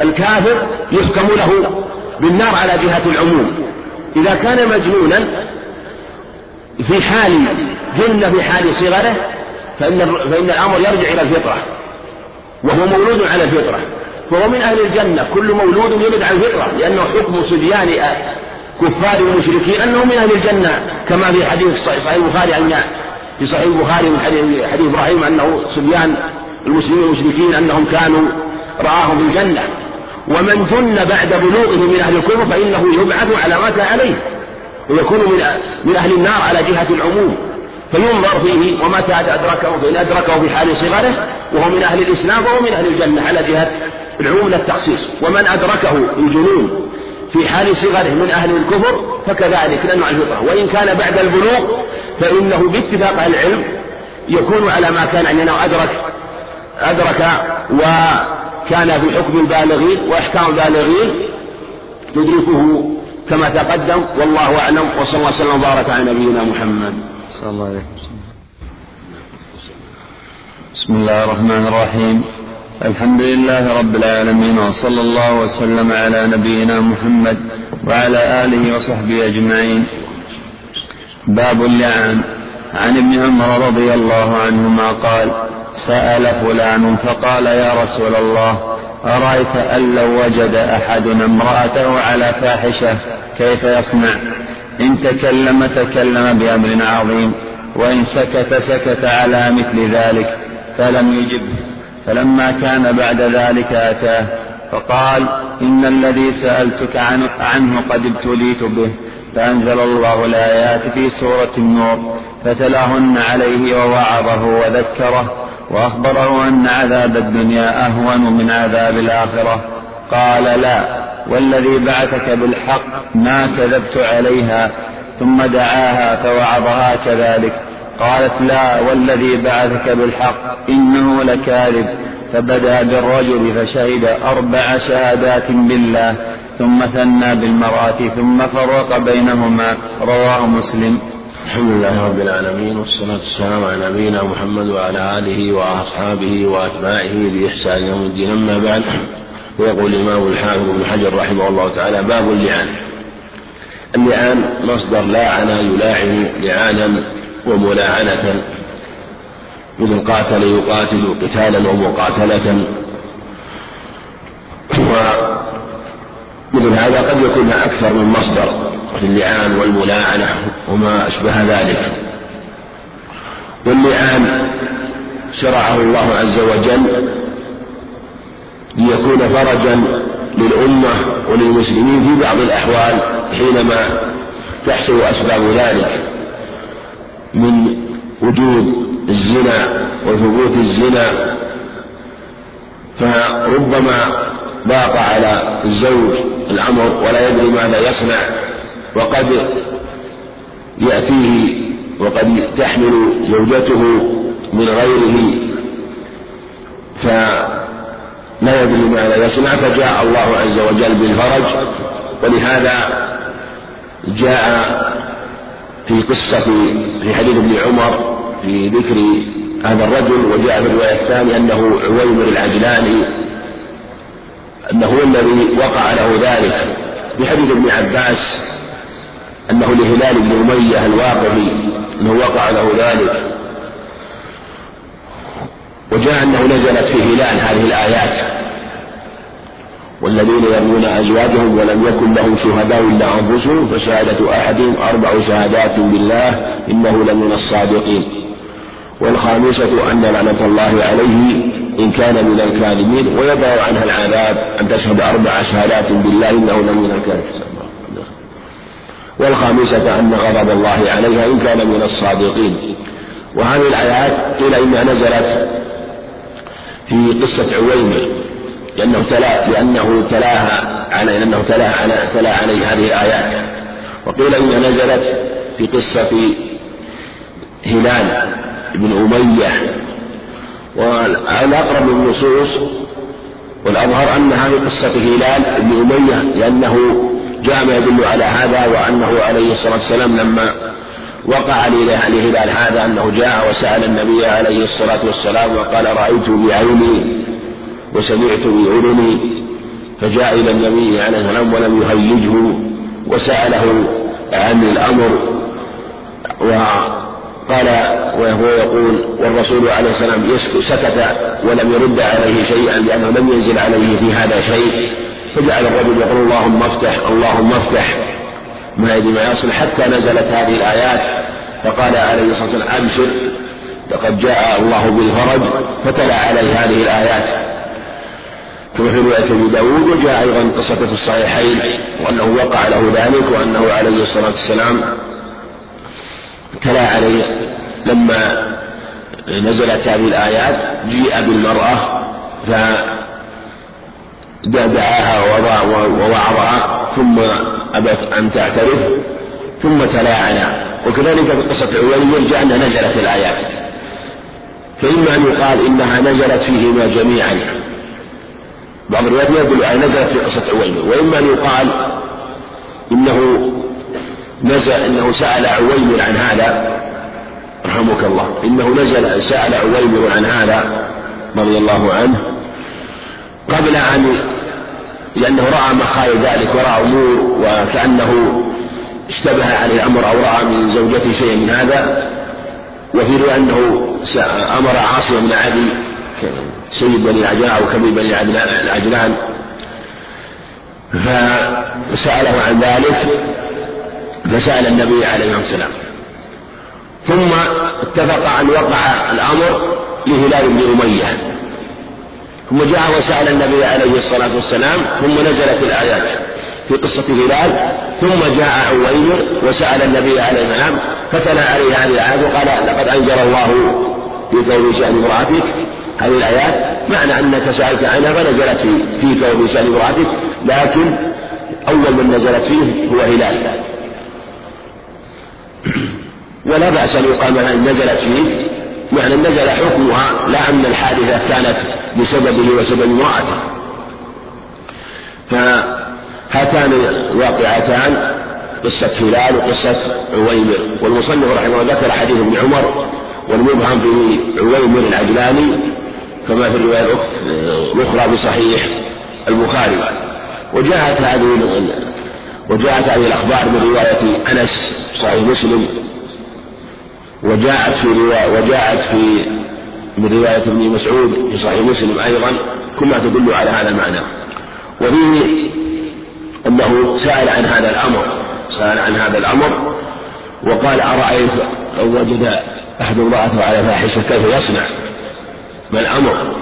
الكافر يحكم له بالنار على جهة العموم. إذا كان مجنونا في حال جن في حال صغره فإن فإن الأمر يرجع إلى الفطرة وهو مولود على الفطرة. فهو من أهل الجنة كل مولود يولد على الفطرة لأنه حكم صبيان كفار المشركين أنه من أهل الجنة كما في حديث صحيح البخاري أن في صحيح البخاري من حديث, إبراهيم أنه صبيان المسلمين المشركين أنهم كانوا رآهم في الجنة. ومن جن بعد بلوغه من أهل الكفر فإنه يبعث على ما كان عليه ويكون من من أهل النار على جهة العموم. فينظر فيه ومتى أدركه فإن أدركه في حال صغره وهو من أهل الإسلام فهو من أهل الجنة على جهة العموم لا التخصيص. ومن أدركه الجنون في حال صغره من أهل الكفر فكذلك لأنه على الفطرة وإن كان بعد البلوغ فإنه باتفاق العلم يكون على ما كان أنه أدرك أدرك وكان في حكم البالغين وإحكام البالغين تدركه كما تقدم والله أعلم. وصلى الله وسلم وبارك على نبينا محمد. صلى الله عليه وسلم. بسم الله الرحمن الرحيم. الحمد لله رب العالمين وصلى الله وسلم على نبينا محمد وعلى آله وصحبه أجمعين. باب اللعان عن ابن عمر رضي الله عنهما قال سأل فلان فقال يا رسول الله أرأيت أن لو وجد أحدنا امرأته على فاحشة كيف يصنع؟ إن تكلم تكلم بأمر عظيم وإن سكت سكت على مثل ذلك فلم يجبه. فلما كان بعد ذلك أتاه فقال إن الذي سألتك عنه قد ابتليت به. فأنزل الله الآيات في سورة النور فتلاهن عليه ووعظه وذكره وأخبره أن عذاب الدنيا أهون من عذاب الآخرة. قال لا والذي بعثك بالحق ما كذبت عليها ثم دعاها فوعظها كذلك. قالت لا والذي بعثك بالحق إنه لكاذب. فبدأ بالرجل فشهد أربع شهادات بالله ثم ثنى بالمرأة ثم فرق بينهما. رواه مسلم. الحمد لله رب العالمين والصلاة والسلام على نبينا محمد وعلى آله وأصحابه وأتباعه بإحسان يوم الدين. أما بعد ويقول الإمام الحافظ ابن حجر رحمه الله تعالى باب اللعان. اللعان مصدر لاعن يلاعن لعانا وملاعنة مثل قاتل يقاتل قتالا ومقاتلة ومثل هذا قد يكون أكثر من مصدر في اللعان والملاعنة وما أشبه ذلك. واللعان شرعه الله عز وجل ليكون فرجا للأمة وللمسلمين في بعض الأحوال حينما تحصل أسباب ذلك. من وجود الزنا وثبوت الزنا فربما ضاق على الزوج الأمر ولا يدري ماذا يصنع وقد يأتيه وقد تحمل زوجته من غيره فلا يدري ماذا يصنع فجاء الله عز وجل بالفرج ولهذا جاء في قصة في حديث ابن عمر في ذكر هذا الرجل وجاء في الرواية الثانية أنه عويمر العجلاني أنه هو الذي وقع له ذلك. في حديث ابن عباس أنه لهلال بن أمية الواقفي أنه وقع له ذلك. وجاء أنه نزلت في هلال هذه الآيات. والذين يرمون أزواجهم ولم يكن لهم شهداء إلا أنفسهم فشهادة أحدهم أربع شهادات بالله إنه لمن الصادقين. والخامسة أن لعنة الله عليه إن كان من الكاذبين ويدعو عنها العذاب أن تشهد أربع شهادات بالله إنه لمن الكاذبين. والخامسة أن غضب الله عليها إن كان من الصادقين. وهذه الآيات قيل إنها نزلت في قصة عويمر لأنه تلا لأنه تلاها على لأنه تلاها على تلا عليه هذه الآيات. وقيل إنها نزلت في قصة هلال بن أمية. والأقرب النصوص والأظهر أنها في قصة هلال بن أمية لأنه جاء ما يدل على هذا وأنه عليه الصلاة والسلام لما وقع لهلال هذا أنه جاء وسأل النبي عليه الصلاة والسلام وقال رأيت بعيني وسمعت بأذني فجاء إلى النبي عليه السلام ولم يهيجه وسأله عن الأمر وقال وهو يقول والرسول عليه السلام سكت ولم يرد عليه شيئا لأنه لم ينزل عليه في هذا شيء. فجعل الرجل يقول اللهم افتح اللهم افتح. ما يدري ما يصل حتى نزلت هذه الآيات فقال عليه الصلاة والسلام أبشر. لقد جاء الله بالفرج فتلا عليه هذه الآيات. كما في رواية أبي داود وجاء أيضا قصة في الصحيحين وأنه وقع له ذلك وأنه عليه الصلاة والسلام تلا عليه لما نزلت هذه الآيات جيء بالمرأة فدعاها ووعظها ثم أبت أن تعترف ثم تلاعنا وكذلك في قصة عويل يرجع أنها نزلت الآيات. فإما أن يقال إنها نزلت فيهما جميعا. بعض الروايات يدل على نزلت في قصة عويمر وإما أن يقال إنه نزل إنه سأل عويمر عن هذا رحمك الله إنه نزل سأل عويمر عن هذا رضي الله عنه قبل أن لأنه رأى مخايل ذلك ورأى أمور وكأنه اشتبه عليه الأمر أو رأى من زوجته شيئا من هذا وفي أنه أمر عاصم بن عدي سيد بني العجلان أو كبير بني العجلان فسأله عن ذلك فسأل النبي عليه الصلاة والسلام ثم اتفق أن وقع الأمر لهلال بن أمية. ثم جاء وسأل النبي عليه الصلاة والسلام ثم نزلت الآيات في قصة هلال. ثم جاء عويمر وسأل النبي عليه السلام فتلا عليه هذه الآيات وقال لقد أنزل الله في كون شأن امرأتك هذه الآيات معنى أنك سألت عنها فنزلت في في كون شأن امرأتك لكن أول من نزلت فيه هو هلال. ولا بأس أن يقال مثلا نزلت فيه يعني نزل حكمها لا أن الحادثة كانت بسببه وسبب امرأته. فهاتان واقعتان قصة هلال وقصة عويمر. والمصنف رحمه الله ذكر حديث ابن عمر والمبهم في عويمر العجلاني كما في الرواية الأخرى بصحيح البخاري. وجاءت هذه وجاءت هذه الأخبار من رواية أنس صحيح مسلم. وجاءت في رواية وجاءت في من رواية ابن مسعود في صحيح مسلم أيضا. كلها تدل على هذا المعنى. وفيه أنه سأل عن هذا الأمر. سأل عن هذا الأمر وقال أرأيت لو وجد أحد امرأته على فاحشة كيف يصنع؟ ما الأمر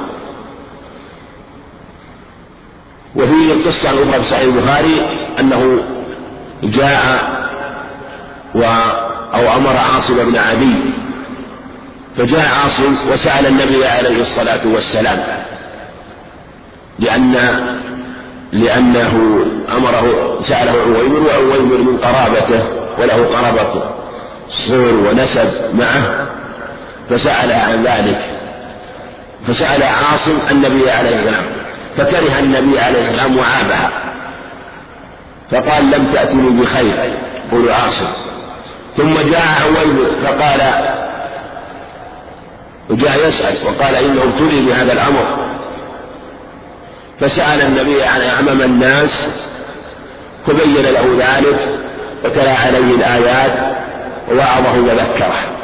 وفي القصة الأخرى في صحيح البخاري أنه جاء و أو أمر عاصم بن عدي. فجاء عاصم وسأل النبي عليه الصلاة والسلام. لأن لأنه أمره سأله عويمر وعويمر من قرابته وله قرابة صور ونسب معه. فسأل عن ذلك. فسأل عاصم النبي عليه السلام فكره النبي عليه السلام وعابها فقال لم تأتني بخير قول عاصم. ثم جاء عويمر فقال وجاء يسأل وقال إنه ابتلي بهذا الأمر. فسأل النبي عن أمام الناس فبين له ذلك وتلا عليه الآيات ووعظه وذكره.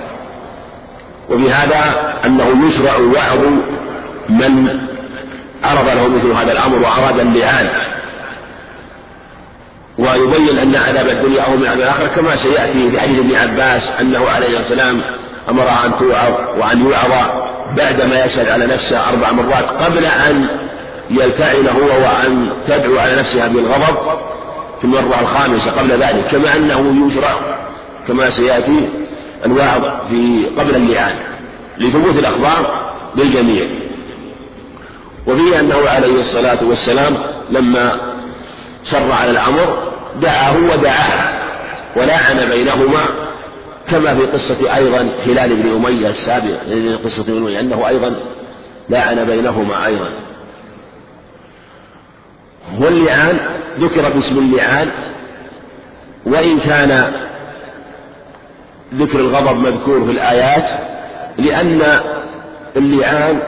وبهذا أنه يشرع وعظ من عرض له مثل هذا الأمر وأراد اللعان. ويبين أن عذاب الدنيا أو من عذاب الآخرة كما سيأتي في حديث ابن عباس أنه عليه السلام أمرها أن توعظ وأن يوعظ بعدما يشهد على نفسه أربع مرات قبل أن يلتعن هو وأن تدعو على نفسها بالغضب في المرة الخامسة قبل ذلك كما أنه يشرع كما سيأتي الوعظ في قبل اللعان لثبوت الأخبار للجميع. وفيه أنه عليه الصلاة والسلام لما شر على الأمر دعاه ودعاه ولعن بينهما كما في قصة أيضا هلال بن أمية السابق قصة ابن أمية أنه أيضا لعن بينهما أيضا. واللعان ذكر باسم اللعان وإن كان ذكر الغضب مذكور في الآيات لأن اللعان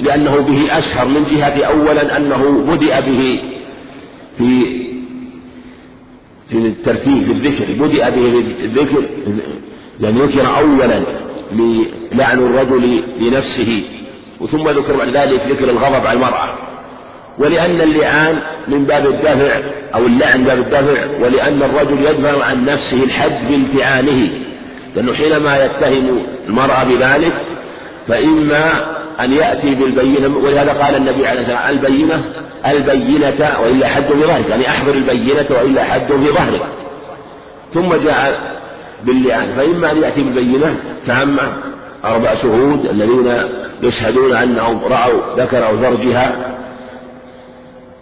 لأنه به أشهر من جهة أولا أنه بدأ به في في الترتيب في الذكر بدأ به في الذكر يعني ذكر أولا لعن الرجل لنفسه وثم ذكر بعد ذلك ذكر الغضب على المرأة. ولأن اللعان من باب الدفع أو اللعن باب الدفع ولأن الرجل يدفع عن نفسه الحد بالفعاله لأنه حينما يتهم المرأة بذلك فإما أن يأتي بالبينة ولهذا قال النبي عليه الصلاة والسلام البينة البينة وإلا حد في ظهرك يعني أحضر البينة وإلا حد في ظهرك. ثم جاء باللعان فإما أن يأتي بالبينة كعامة أربع شهود الذين يشهدون أنهم رأوا ذكر أو زرجها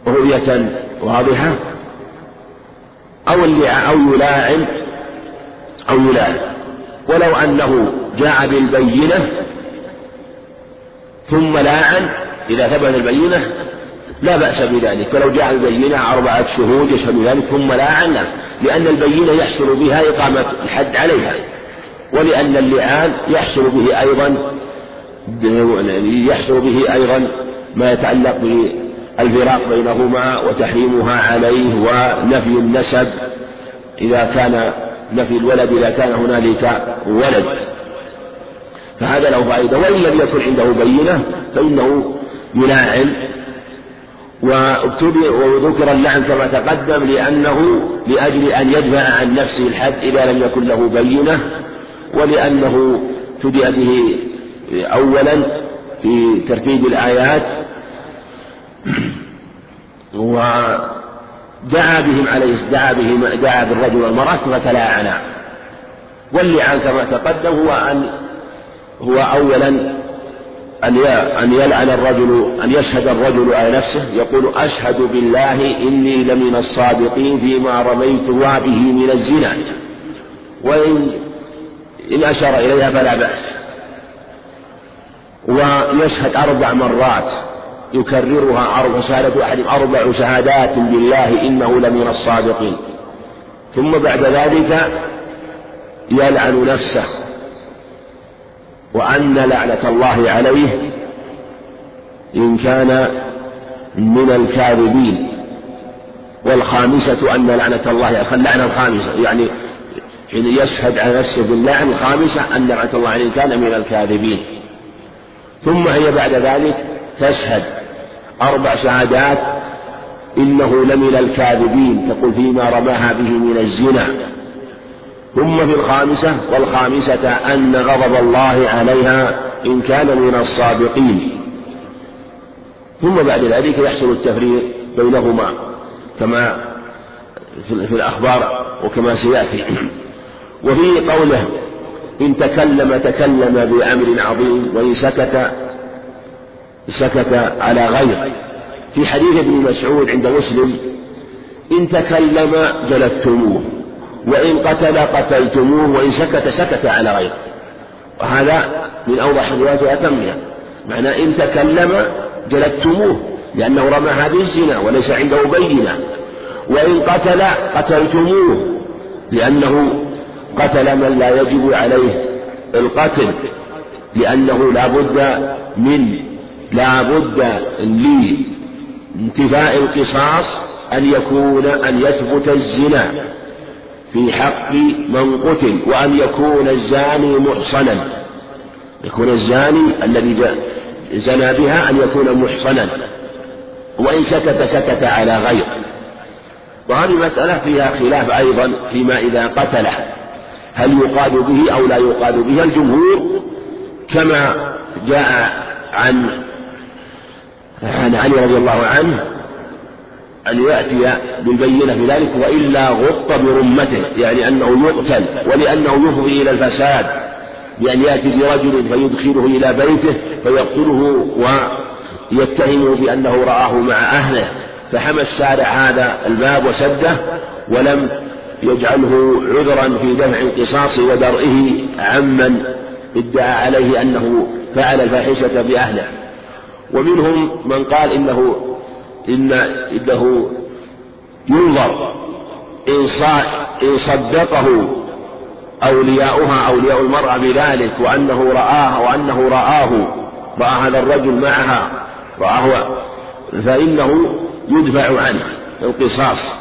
رؤية واضحة أو أو يلاعن أو يلاعن. ولو أنه جاء بالبينة ثم لاعن إذا ثبت البينة لا بأس بذلك. فلو جاء البينة أربعة شهود يشهد ذلك ثم لاعن لأن البينة يحصل بها إقامة الحد عليها. ولأن اللعان يحصل به أيضا يحصل به أيضا ما يتعلق بالفراق بينهما وتحريمها عليه ونفي النسب. إذا كان نفي الولد إذا كان هنالك ولد. فهذا له فائدة. وإن لم يكن عنده بينة فإنه يلاعن. وذكر اللعن كما تقدم لأنه لأجل أن يدفع عن نفسه الحد إذا لم يكن له بينة ولأنه تدئ به أولا في ترتيب الآيات. ودعا بهم عليه دعا بهم دعا بالرجل والمرأة فتلاعنا واللعان كما تقدم هو أن هو أولا أن أن يلعن الرجل أن يشهد الرجل على نفسه. يقول أشهد بالله إني لمن الصادقين فيما رميت به من الزنا. وإن إن أشار إليها فلا بأس. ويشهد أربع مرات. يكررها أربع شهادة أحدهم أربع شهادات بالله إنه لمن الصادقين. ثم بعد ذلك يلعن نفسه وأن لعنة الله عليه إن كان من الكاذبين. والخامسة أن لعنة الله اللعنة الخامسة يعني حين يشهد على نفسه باللعن الخامسة أن لعنة الله عليه كان من الكاذبين. ثم هي بعد ذلك تشهد أربع شهادات إنه لمن الكاذبين. تقول فيما رماها به من الزنا. ثم في الخامسة والخامسة أن غضب الله عليها إن كان من الصادقين. ثم بعد ذلك يحصل التفريق بينهما كما في الأخبار وكما سيأتي. وفي قوله إن تكلم تكلم بأمر عظيم وإن سكت سكت على غير. في حديث ابن مسعود عند مسلم إن تكلم جلدتموه وإن قتل قتلتموه وإن سكت سكت على غيره وهذا من أوضح الروايات وأتمها. معنى إن تكلم جلدتموه لأنه رمى بالزنا وليس عنده بينة. وإن قتل قتلتموه لأنه قتل من لا يجب عليه القتل لأنه لا بد من لا بد لانتفاء القصاص أن يكون أن يثبت الزنا في حق من قتل وأن يكون الزاني محصنا. يكون الزاني الذي زنى بها أن يكون محصنا. وإن سكت سكت على غير. وهذه مسألة فيها خلاف أيضا فيما إذا قتله هل يقاد به أو لا يقاد به الجمهور؟ كما جاء عن عن علي رضي الله عنه أن يأتي بالبينة في ذلك وإلا غط برمته يعني أنه يقتل ولأنه يفضي إلى الفساد بأن يأتي برجل فيدخله إلى بيته فيقتله ويتهمه بأنه رآه مع أهله فحمى الشارع هذا الباب وسده ولم يجعله عذرا في دفع القصاص ودرئه عمن ادعى عليه أنه فعل الفاحشة بأهله. ومنهم من قال إنه إن إنه ينظر إن صدقه أولياؤها أولياء المرأة بذلك وأنه رآه وأنه رآه رأى هذا الرجل معها رآه فإنه يدفع عنه القصاص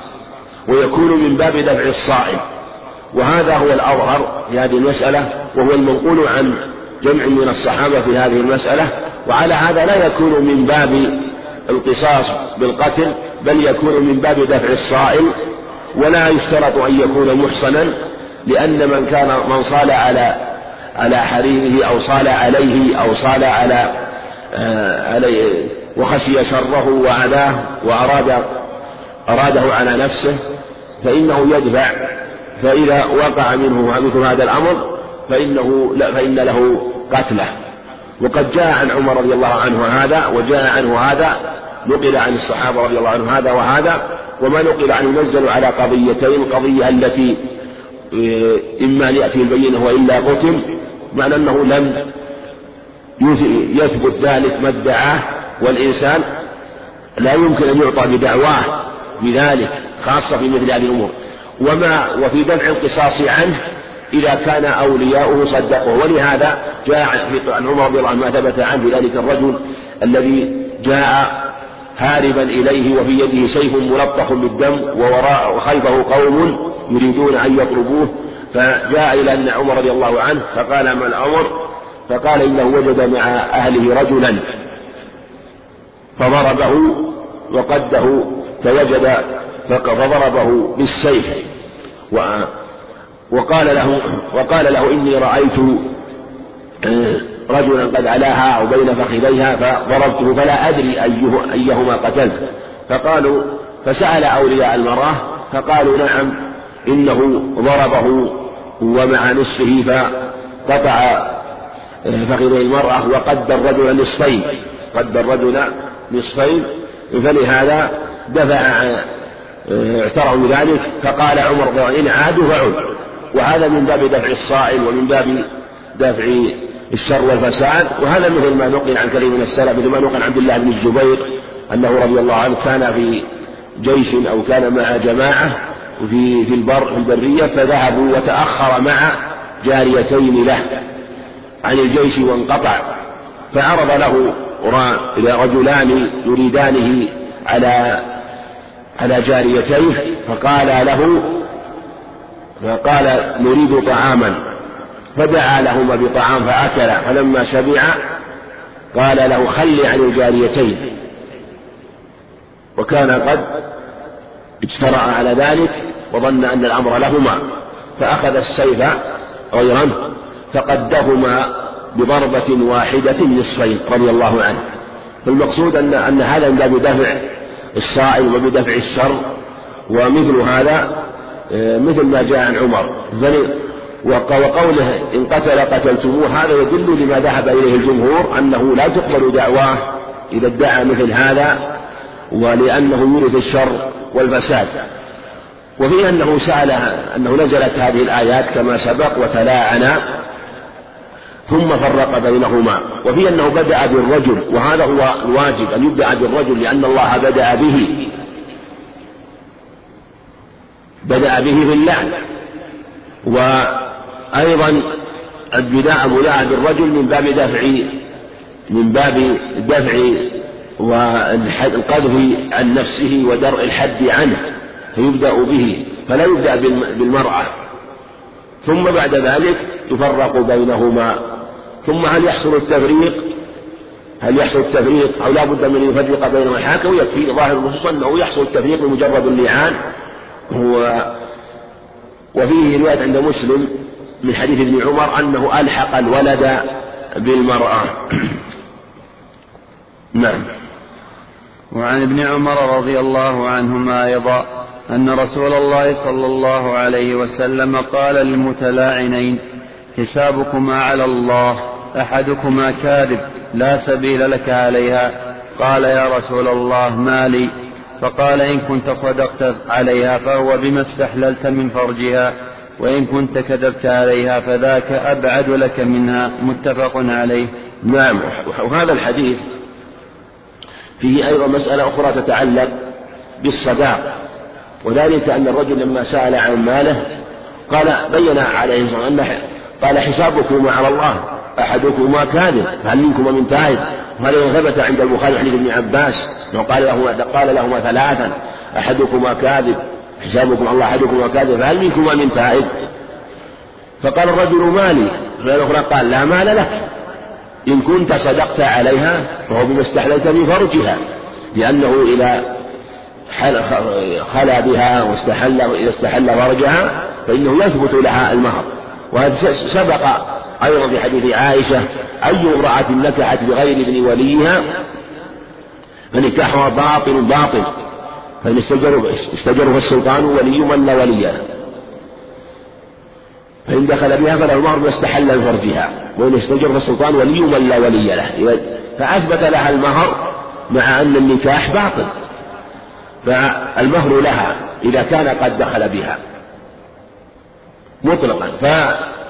ويكون من باب دفع الصائم وهذا هو الأظهر في هذه المسألة وهو المنقول عن جمع من الصحابة في هذه المسألة وعلى هذا لا يكون من باب القصاص بالقتل بل يكون من باب دفع الصائل ولا يشترط أن يكون محصنا لأن من كان من صال على على حريمه أو صال عليه أو صال على آه عليه وخشي شره وأذاه وأراد أراده على نفسه فإنه يدفع. فإذا وقع منه مثل هذا الأمر فإنه فإن له قتله. وقد جاء عن عمر رضي الله عنه هذا وجاء عنه هذا نقل عن الصحابة رضي الله عنهم هذا وهذا وما نقل عنه ينزل على قضيتين القضية التي آه، إما أن يأتي البينة وإلا قتل معنى أنه لم يثبت ذلك ما ادعاه والإنسان لا يمكن أن يعطى بدعواه بذلك خاصة في مثل هذه الأمور. وما وفي دفع القصاص عنه إذا كان أولياؤه صدقوه ولهذا جاء عن عمر رضي الله عنه ما ثبت عنه ذلك الرجل الذي جاء هاربا إليه وفي يده سيف ملطخ بالدم ووراء وخلفه قوم يريدون أن يطلبوه. فجاء إلى أن عمر رضي الله عنه فقال ما الأمر؟ فقال إنه وجد مع أهله رجلا فضربه وقده فوجد فضربه بالسيف. وقال له وقال له إني رأيت آه، رجلا قد علاها أو بين فخذيها فضربته فلا أدري أيه أيهما قتلت. فقالوا فسأل أولياء المرأة فقالوا نعم إنه ضربه ومع نصفه فقطع آه، فخذي المرأة وقد الرجل نصفين قد الرجل نصفين فلهذا دفع آه، اعتروا بذلك فقال عمر إن عادوا فعد. وهذا من باب دفع الصائل ومن باب دفع الشر والفساد. وهذا مثل ما نقل عن كثير من السلف مثل ما نقل عن عبد الله بن الزبير أنه رضي الله عنه كان في جيش أو كان مع جماعة في في البر في البرية فذهبوا وتأخر مع جاريتين له عن الجيش وانقطع. فعرض له رجلان يريدانه على على جاريتيه فقال له فقال نريد طعاما. فدعا لهما بطعام فأكلا فلما شبع قال له خل عن الجاريتين. وكان قد اجترأ على ذلك وظن أن الأمر لهما. فأخذ السيف غيرا فقدهما بضربة واحدة نصفين رضي الله عنه. فالمقصود أن أن هذا من باب دفع الصائم وبدفع الشر ومثل هذا مثل ما جاء عن عمر. وقوله إن قتل قتلتموه هذا يدل لما ذهب إليه الجمهور أنه لا تقبل دعواه إذا ادعى مثل هذا ولأنه يورث الشر والفساد. وفي أنه سأل أنه نزلت هذه الآيات كما سبق وتلاعنا ثم فرق بينهما. وفي أنه بدأ بالرجل وهذا هو الواجب أن يبدأ بالرجل لأن الله بدأ به. بدأ به في اللعن وأيضا البداء ملاء بالرجل من باب دفع من باب دفع والقذف عن نفسه ودرء الحد عنه فيبدأ به فلا يبدأ بالمرأة. ثم بعد ذلك يفرق بينهما. ثم هل يحصل التفريق؟ هل يحصل التفريق أو لا بد من أن يفرق بينهما الحاكم؟ يكفي ظاهر النصوص أنه يحصل التفريق بمجرد اللعان هو وفيه رواية عند مسلم من حديث ابن عمر أنه ألحق الولد بالمرأة. نعم. وعن ابن عمر رضي الله عنهما أيضا أن رسول الله صلى الله عليه وسلم قال للمتلاعنين حسابكما على الله أحدكما كاذب لا سبيل لك عليها. قال يا رسول الله ما لي؟ فقال إن كنت صدقت عليها فهو بما استحللت من فرجها وإن كنت كذبت عليها فذاك أبعد لك منها متفق عليه. نعم وهذا الحديث فيه أيضا مسألة أخرى تتعلق بالصداق وذلك أن الرجل لما سأل عن ماله قال بين عليه الصلاة والسلام قال حسابكما على الله أحدكما كاذب فهل منكم من تائب؟ وهذا ثبت عند البخاري حديث ابن عباس انه قال له قال لهما ثلاثا أحدكما كاذب حسابكم الله أحدكما كاذب فهل منكما من تائب فقال الرجل مالي في الاخرى قال لا مال لك إن كنت صدقت عليها فهو بما استحللت من فرجها لأنه إذا خلا بها واستحل إذا استحل فرجها فإنه يثبت لها المهر وهذا سبق أيضا في حديث عائشة أي امرأة نكحت بغير ابن وليها؟ فنكاحها باطل باطل. فإن استجروا فالسلطان ولي من لا ولي له. فإن دخل بها فله المهر ما استحل فرجها. وإن استجر فالسلطان ولي من لا ولي له. فأثبت لها المهر مع أن النكاح باطل. فالمهر لها إذا كان قد دخل بها. مطلقا.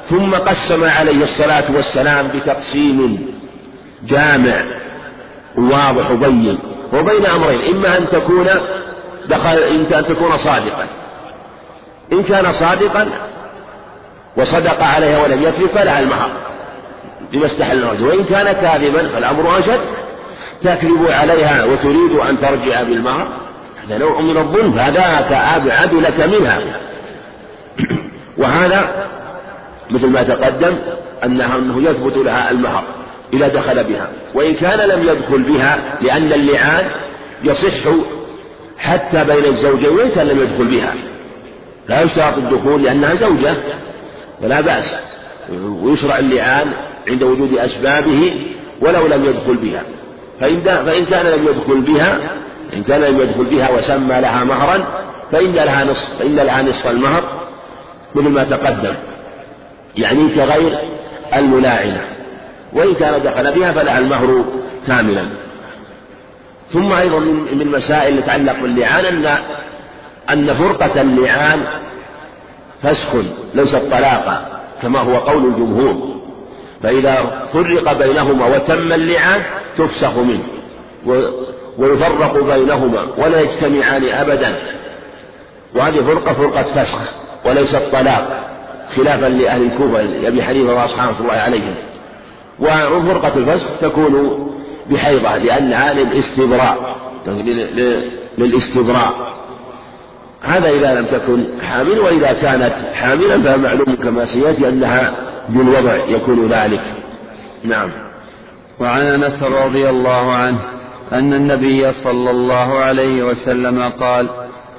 ثم قسم عليه الصلاة والسلام بتقسيم جامع واضح وبين وبين أمرين إما أن تكون دخل أن تكون صادقا. إن كان صادقا وصدق عليها ولم يكذب فلها المهر بما استحل وإن كان كاذبا فالأمر أشد. تكذب عليها وتريد أن ترجع بالمهر هذا نوع من الظلم فذاك أبعد لك منها. وهذا مثل ما تقدم أنها أنه يثبت لها المهر إذا دخل بها وإن كان لم يدخل بها لأن اللعان يصح حتى بين الزوجين وإن كان لم يدخل بها. لا يشترط الدخول لأنها زوجة فلا بأس. ويشرع اللعان عند وجود أسبابه ولو لم يدخل بها. فإن, فإن كان لم يدخل بها إن كان لم يدخل بها وسمى لها مهرا فإن لها نصف فإن لها نصف المهر مثل ما تقدم. يعني كغير الملاعنة. وإن كان دخل بها فلها المهر كاملا. ثم أيضا من اللي تتعلق باللعان أن أن فرقة اللعان فسخ ليست طلاقا كما هو قول الجمهور. فإذا فرق بينهما وتم اللعان تفسخ منه. ويفرق بينهما ولا يجتمعان أبدا. وهذه فرقة فرقة فسخ وليست طلاق خلافا لأهل الكوفة لأبي حنيفة وأصحابه الله عليهم. وفرقة الفسق تكون بحيضة لأنها للاستبراء للاستبراء. هذا إذا لم تكن حامل وإذا كانت حاملا فمعلوم كما سيأتي أنها بالوضع يكون ذلك. نعم. وعن أنس رضي الله عنه أن النبي صلى الله عليه وسلم قال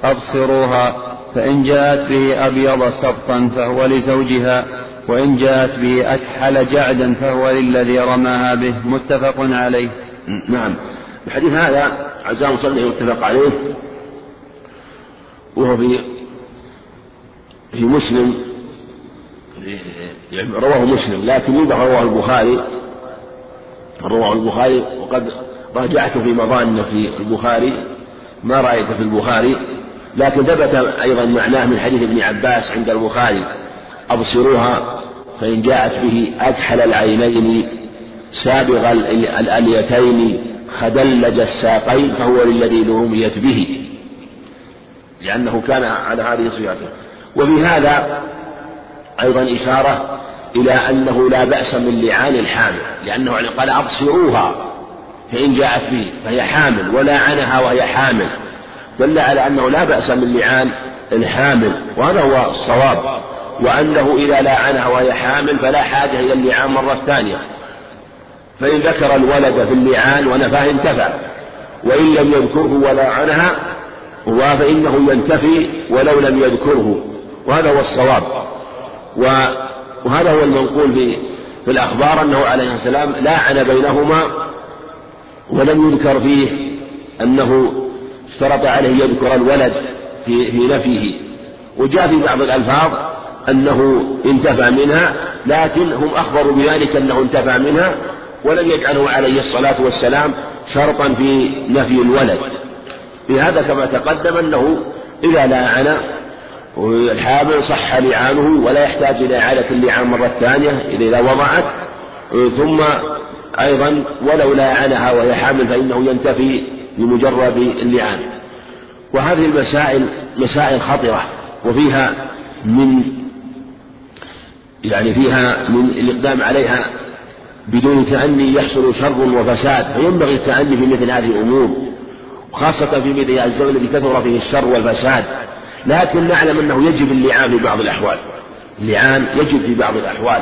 أبصروها فإن جاءت به أبيض سبطا فهو لزوجها وإن جاءت به أكحل جعدا فهو للذي رماها به. متفق عليه. نعم. الحديث هذا عزاه مصنف متفق عليه وهو في في مسلم يعني رواه مسلم لكن يوضح رواه البخاري رواه البخاري وقد راجعته في مظان في البخاري ما رأيت في البخاري. لكن ثبت أيضا معناه من حديث ابن عباس عند البخاري أبصروها فإن جاءت به أكحل العينين سابغ الأليتين خدلج الساقين فهو للذي رميت به. لأنه كان على هذه صفاته. وفي هذا أيضا إشارة إلى أنه لا بأس من لعان الحامل لأنه قال أبصروها فإن جاءت به فهي حامل ولاعنها وهي حامل. دل على أنه لا بأس من لعان الحامل وهذا هو الصواب. وأنه إذا لاعنها وهي حامل فلا حاجة إلى اللعان مرة ثانية. فإن ذكر الولد في اللعان ونفاه انتفى وإن لم يذكره ولاعنها فإنه ينتفي ولو لم يذكره. وهذا هو الصواب. وهذا هو المنقول في في الأخبار أنه عليه السلام لاعن بينهما ولم يذكر فيه أنه اشترط عليه يذكر الولد في في نفيه. وجاء في بعض الألفاظ أنه انتفى منها لكن هم أخبروا بذلك أنه انتفى منها ولم يجعله عليه الصلاة والسلام شرطا في نفي الولد. في هذا كما تقدم أنه إذا لاعن الحامل صح لعانه ولا يحتاج إلى إعادة اللعان مرة ثانية إذا وضعت. ثم أيضا ولو لاعنها وهي حامل فإنه ينتفي بمجرد اللعان. وهذه المسائل مسائل خطرة وفيها من يعني فيها من الإقدام عليها بدون تأني يحصل شر وفساد فينبغي التأني في مثل هذه الأمور وخاصة في مثل الزمن الذي كثر فيه الشر والفساد. لكن نعلم أنه يجب اللعان في بعض الأحوال. اللعان يجب في بعض الأحوال.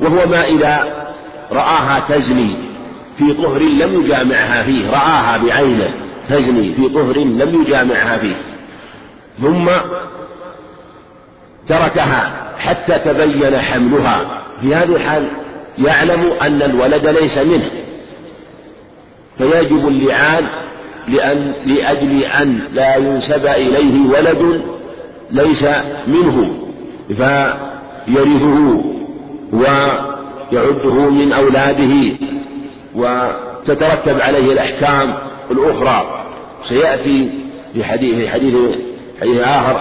وهو ما إذا رآها تزني في طهر لم يجامعها فيه رآها بعينه تزني في طهر لم يجامعها فيه. ثم تركها حتى تبين حملها. في هذه الحال يعلم أن الولد ليس منه. فيجب اللعان لأن لأجل أن لا ينسب إليه ولد ليس منه. فيرثه ويعده من أولاده. وتترتب عليه الأحكام الأخرى. سيأتي في حديث حديث حديث آخر.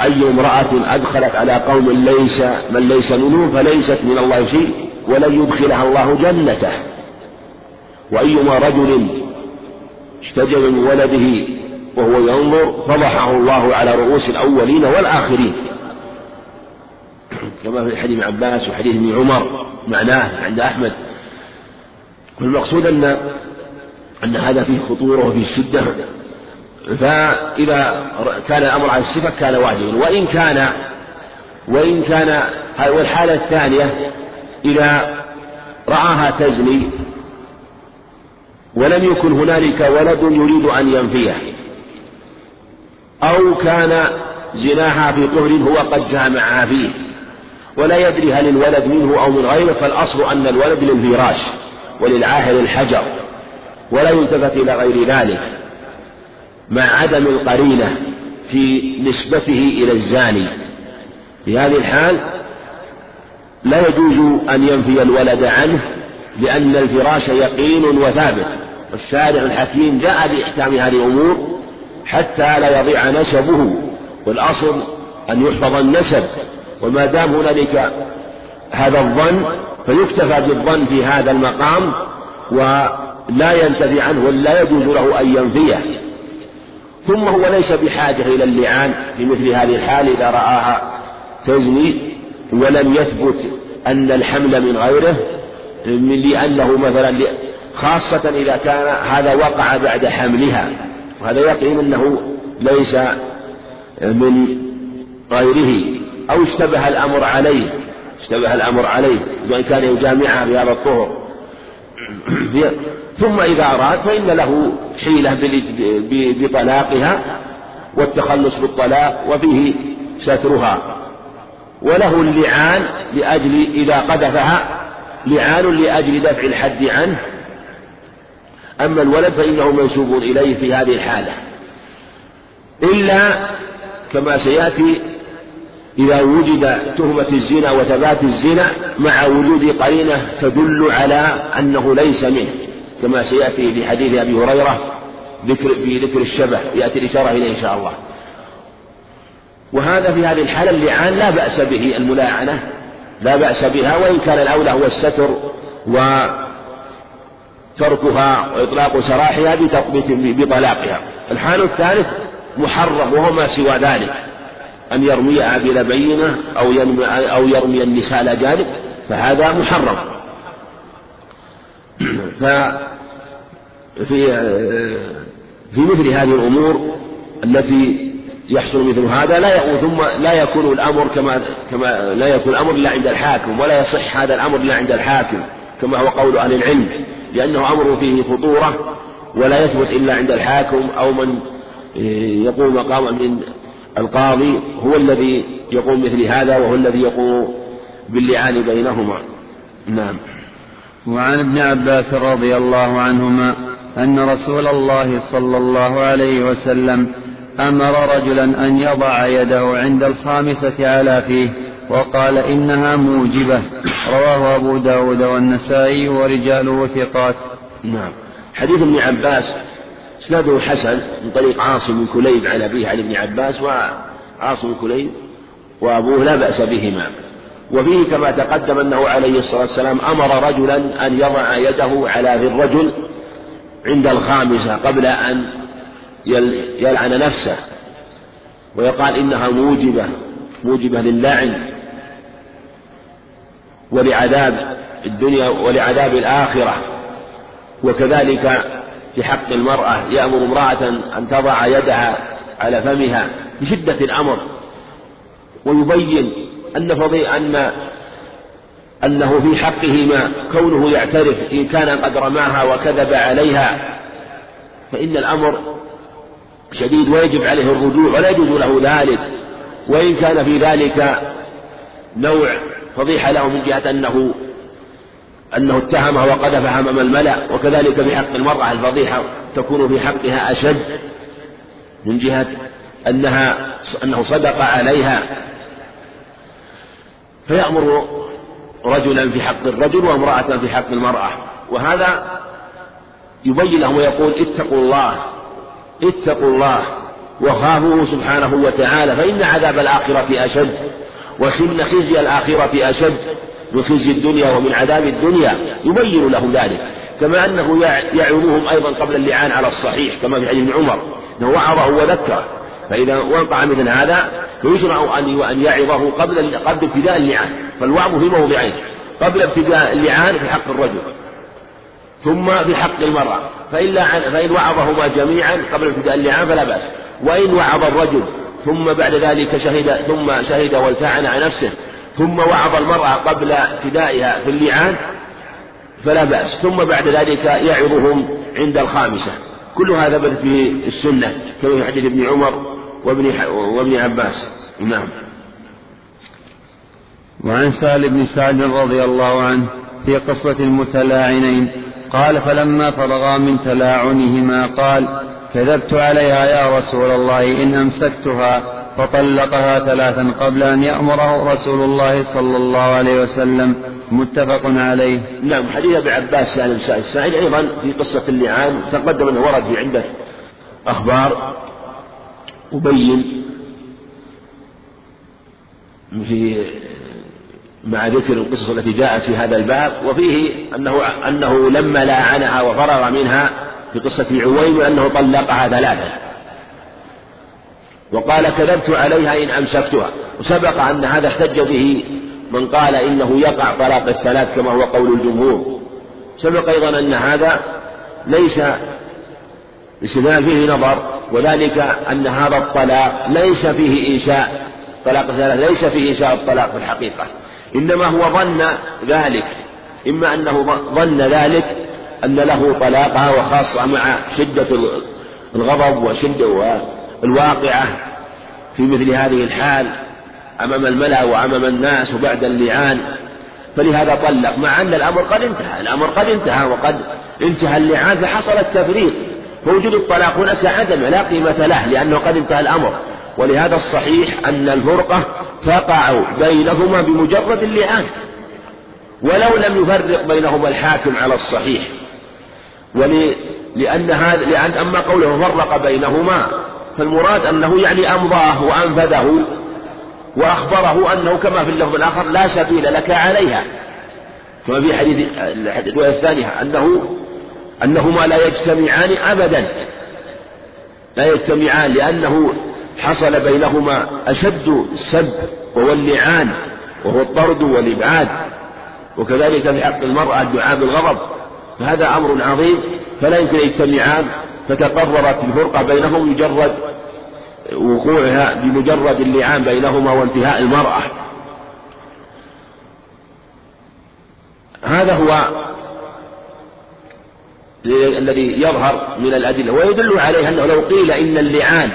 أي امرأة أدخلت على قوم ليس من ليس منهم فليست من الله شيء ولن يدخلها الله جنته. وأيما رجل اشتجب من ولده وهو ينظر فضحه الله على رؤوس الأولين والآخرين. كما في حديث عباس وحديث ابن عمر معناه عند أحمد. والمقصود أن أن هذا فيه خطورة وفيه شدة. فإذا كان الأمر على الصفة كان واجبا. وإن كان وإن كان والحالة الثانية إذا رآها تزني ولم يكن هنالك ولد يريد أن ينفيه أو كان زناها في طهر هو قد جامعها فيه ولا يدري هل الولد منه أو من غيره فالأصل أن الولد للفراش. وللعاهر الحجر ولا يلتفت إلى غير ذلك مع عدم القرينة في نسبته إلى الزاني. في هذه الحال لا يجوز أن ينفي الولد عنه لأن الفراش يقين وثابت الشارع الحكيم جاء بإحكام هذه الأمور حتى لا يضيع نسبه والأصل أن يحفظ النسب. وما دام هنالك هذا الظن فيكتفى بالظن في هذا المقام ولا ينتفي عنه ولا يجوز له أن ينفيه. ثم هو ليس بحاجة إلى اللعان في مثل هذه الحال إذا رآها تزني ولم يثبت أن الحمل من غيره لأنه مثلا خاصة إذا كان هذا وقع بعد حملها. وهذا يقين أنه ليس من غيره أو اشتبه الأمر عليه. اشتبه الأمر عليه وإن كان يجامعها بهذا الطهر. ثم إذا أراد فإن له حيلة بطلاقها والتخلص بالطلاق وفيه سترها. وله اللعان لأجل إذا قذفها لعان لأجل دفع الحد عنه. أما الولد فإنه منسوب إليه في هذه الحالة. إلا كما سيأتي إذا وجد تهمة الزنا وثبات الزنا مع وجود قرينة تدل على أنه ليس منه كما سيأتي في حديث أبي هريرة ذكر في ذكر الشبه يأتي الإشارة إليه إن شاء الله. وهذا في هذه الحالة اللعان لا بأس به الملاعنة لا بأس بها وإن كان الأولى هو الستر وتركها وإطلاق سراحها بطلاقها. الحال الثالث محرم وهو ما سوى ذلك. أن يرميها بلا بينة أو يرمي, أو يرمي النساء الأجانب فهذا محرم. ففي في مثل هذه الأمور التي يحصل مثل هذا لا ثم لا يكون الأمر كما كما لا يكون الأمر إلا عند الحاكم ولا يصح هذا الأمر إلا عند الحاكم كما هو قول أهل العلم لأنه أمر فيه خطورة ولا يثبت إلا عند الحاكم أو من يقوم مقام من القاضي هو الذي يقوم مثل هذا وهو الذي يقوم باللعان بينهما. نعم. وعن ابن عباس رضي الله عنهما أن رسول الله صلى الله عليه وسلم أمر رجلا أن يضع يده عند الخامسة على فيه وقال إنها موجبة. رواه أبو داود والنسائي ورجاله ثقات. نعم. حديث ابن عباس إسناده حسن من طريق عاصم بن كليب عن أبيه عن ابن عباس وعاصم بن كليب وأبوه لا بأس بهما. وفيه كما تقدم أنه عليه الصلاة والسلام أمر رجلا أن يضع يده على ذي الرجل عند الخامسة قبل أن يلعن نفسه. ويقال إنها موجبة موجبة للعن ولعذاب الدنيا ولعذاب الآخرة. وكذلك في حق المرأة يأمر امرأة أن تضع يدها على فمها بشدة الأمر ويبين أن فضي أن أنه في حقه ما كونه يعترف إن كان قد رماها وكذب عليها. فإن الأمر شديد ويجب عليه الرجوع ولا يجوز له ذلك. وإن كان في ذلك نوع فضيحة له من جهة أنه أنه اتهمها وقذفها أمام الملأ وكذلك في حق المرأة الفضيحة تكون في حقها أشد من جهة أنها أنه صدق عليها. فيأمر رجلا في حق الرجل وامرأة في حق المرأة. وهذا يبين لهم ويقول اتقوا الله اتقوا الله وخافوه سبحانه وتعالى فإن عذاب الآخرة أشد وإن خزي الآخرة أشد. من خزي الدنيا ومن عذاب الدنيا يبين لهم ذلك. كما أنه يعظهم أيضا قبل اللعان على الصحيح كما في حديث عمر أنه وعظه وذكره. فإذا وقع مثل هذا فيشرع أن أن يعظه قبل قبل ابتداء اللعان. فالوعظ في موضعين. قبل ابتداء اللعان في حق الرجل ثم في حق المرأة. فإن فإن وعظهما جميعا قبل ابتداء اللعان فلا بأس. وإن وعظ الرجل ثم بعد ذلك شهد ثم شهد والتعن عن نفسه ثم وعظ المرأة قبل ابتدائها في اللعان فلا بأس. ثم بعد ذلك يعظهم عند الخامسة. كل هذا ثبتت به السنة كما في حديث ابن عمر وابن وابن عباس. نعم. وعن سهل بن سعد رضي الله عنه في قصة المتلاعنين قال فلما فرغا من تلاعنهما قال كذبت عليها يا رسول الله إن أمسكتها فطلقها ثلاثا قبل أن يأمره رسول الله صلى الله عليه وسلم. متفق عليه. نعم حديث أبي عباس سالم السائل أيضا في قصة اللعان تقدم أنه ورد في عدة أخبار أبين في مع ذكر القصص التي جاءت في هذا الباب وفيه أنه أنه لما لاعنها وفرغ منها في قصة عويم أنه طلقها ثلاثة. وقال كذبت عليها إن أمسكتها. وسبق أن هذا احتج به من قال إنه يقع طلاق الثلاث كما هو قول الجمهور. سبق أيضا أن هذا ليس الاستدلال فيه نظر وذلك أن هذا الطلاق ليس فيه إنشاء. طلاق الثلاث ليس فيه إنشاء الطلاق في الحقيقة. إنما هو ظن ذلك. إما أنه ظن ذلك أن له طلاقها وخاصة مع شدة الغضب وشدة الواقعة في مثل هذه الحال أمام الملأ وأمام الناس وبعد اللعان. فلهذا طلق مع أن الأمر قد انتهى الأمر قد انتهى وقد انتهى اللعان فحصل التفريق. فوجود الطلاق هنا كعدم لا قيمة له لأنه قد انتهى الأمر. ولهذا الصحيح أن الفرقة تقع بينهما بمجرد اللعان ولو لم يفرق بينهما الحاكم على الصحيح. ولأن هذا لأن أما قوله فرق بينهما فالمراد أنه يعني أمضاه وأنفذه وأخبره أنه كما في اللفظ الآخر لا سبيل لك عليها. كما في حديث الرواية الثانية أنه أنهما لا يجتمعان أبدا. لا يجتمعان لأنه حصل بينهما أشد السب وهو اللعان وهو الطرد والإبعاد وكذلك في حق المرأة الدعاء بالغضب. فهذا أمر عظيم فلا يمكن أن يجتمعان فتقررت الفرقة بينهم مجرد وقوعها بمجرد اللعان بينهما وانتهاء المرأة. هذا هو الذي يظهر من الأدلة ويدل عليه أنه لو قيل إن اللعان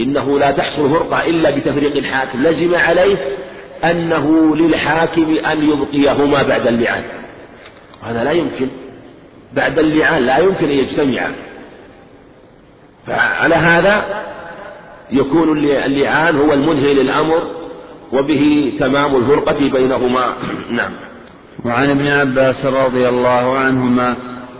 إنه لا تحصل فرقة إلا بتفريق الحاكم لزم عليه أنه للحاكم أن يبقيهما بعد اللعان. وهذا لا يمكن بعد اللعان لا يمكن أن يجتمعا. فعلى هذا يكون اللعان هو المنهي للأمر وبه تمام الفرقة بينهما. نعم. وعن ابن عباس رضي الله عنهما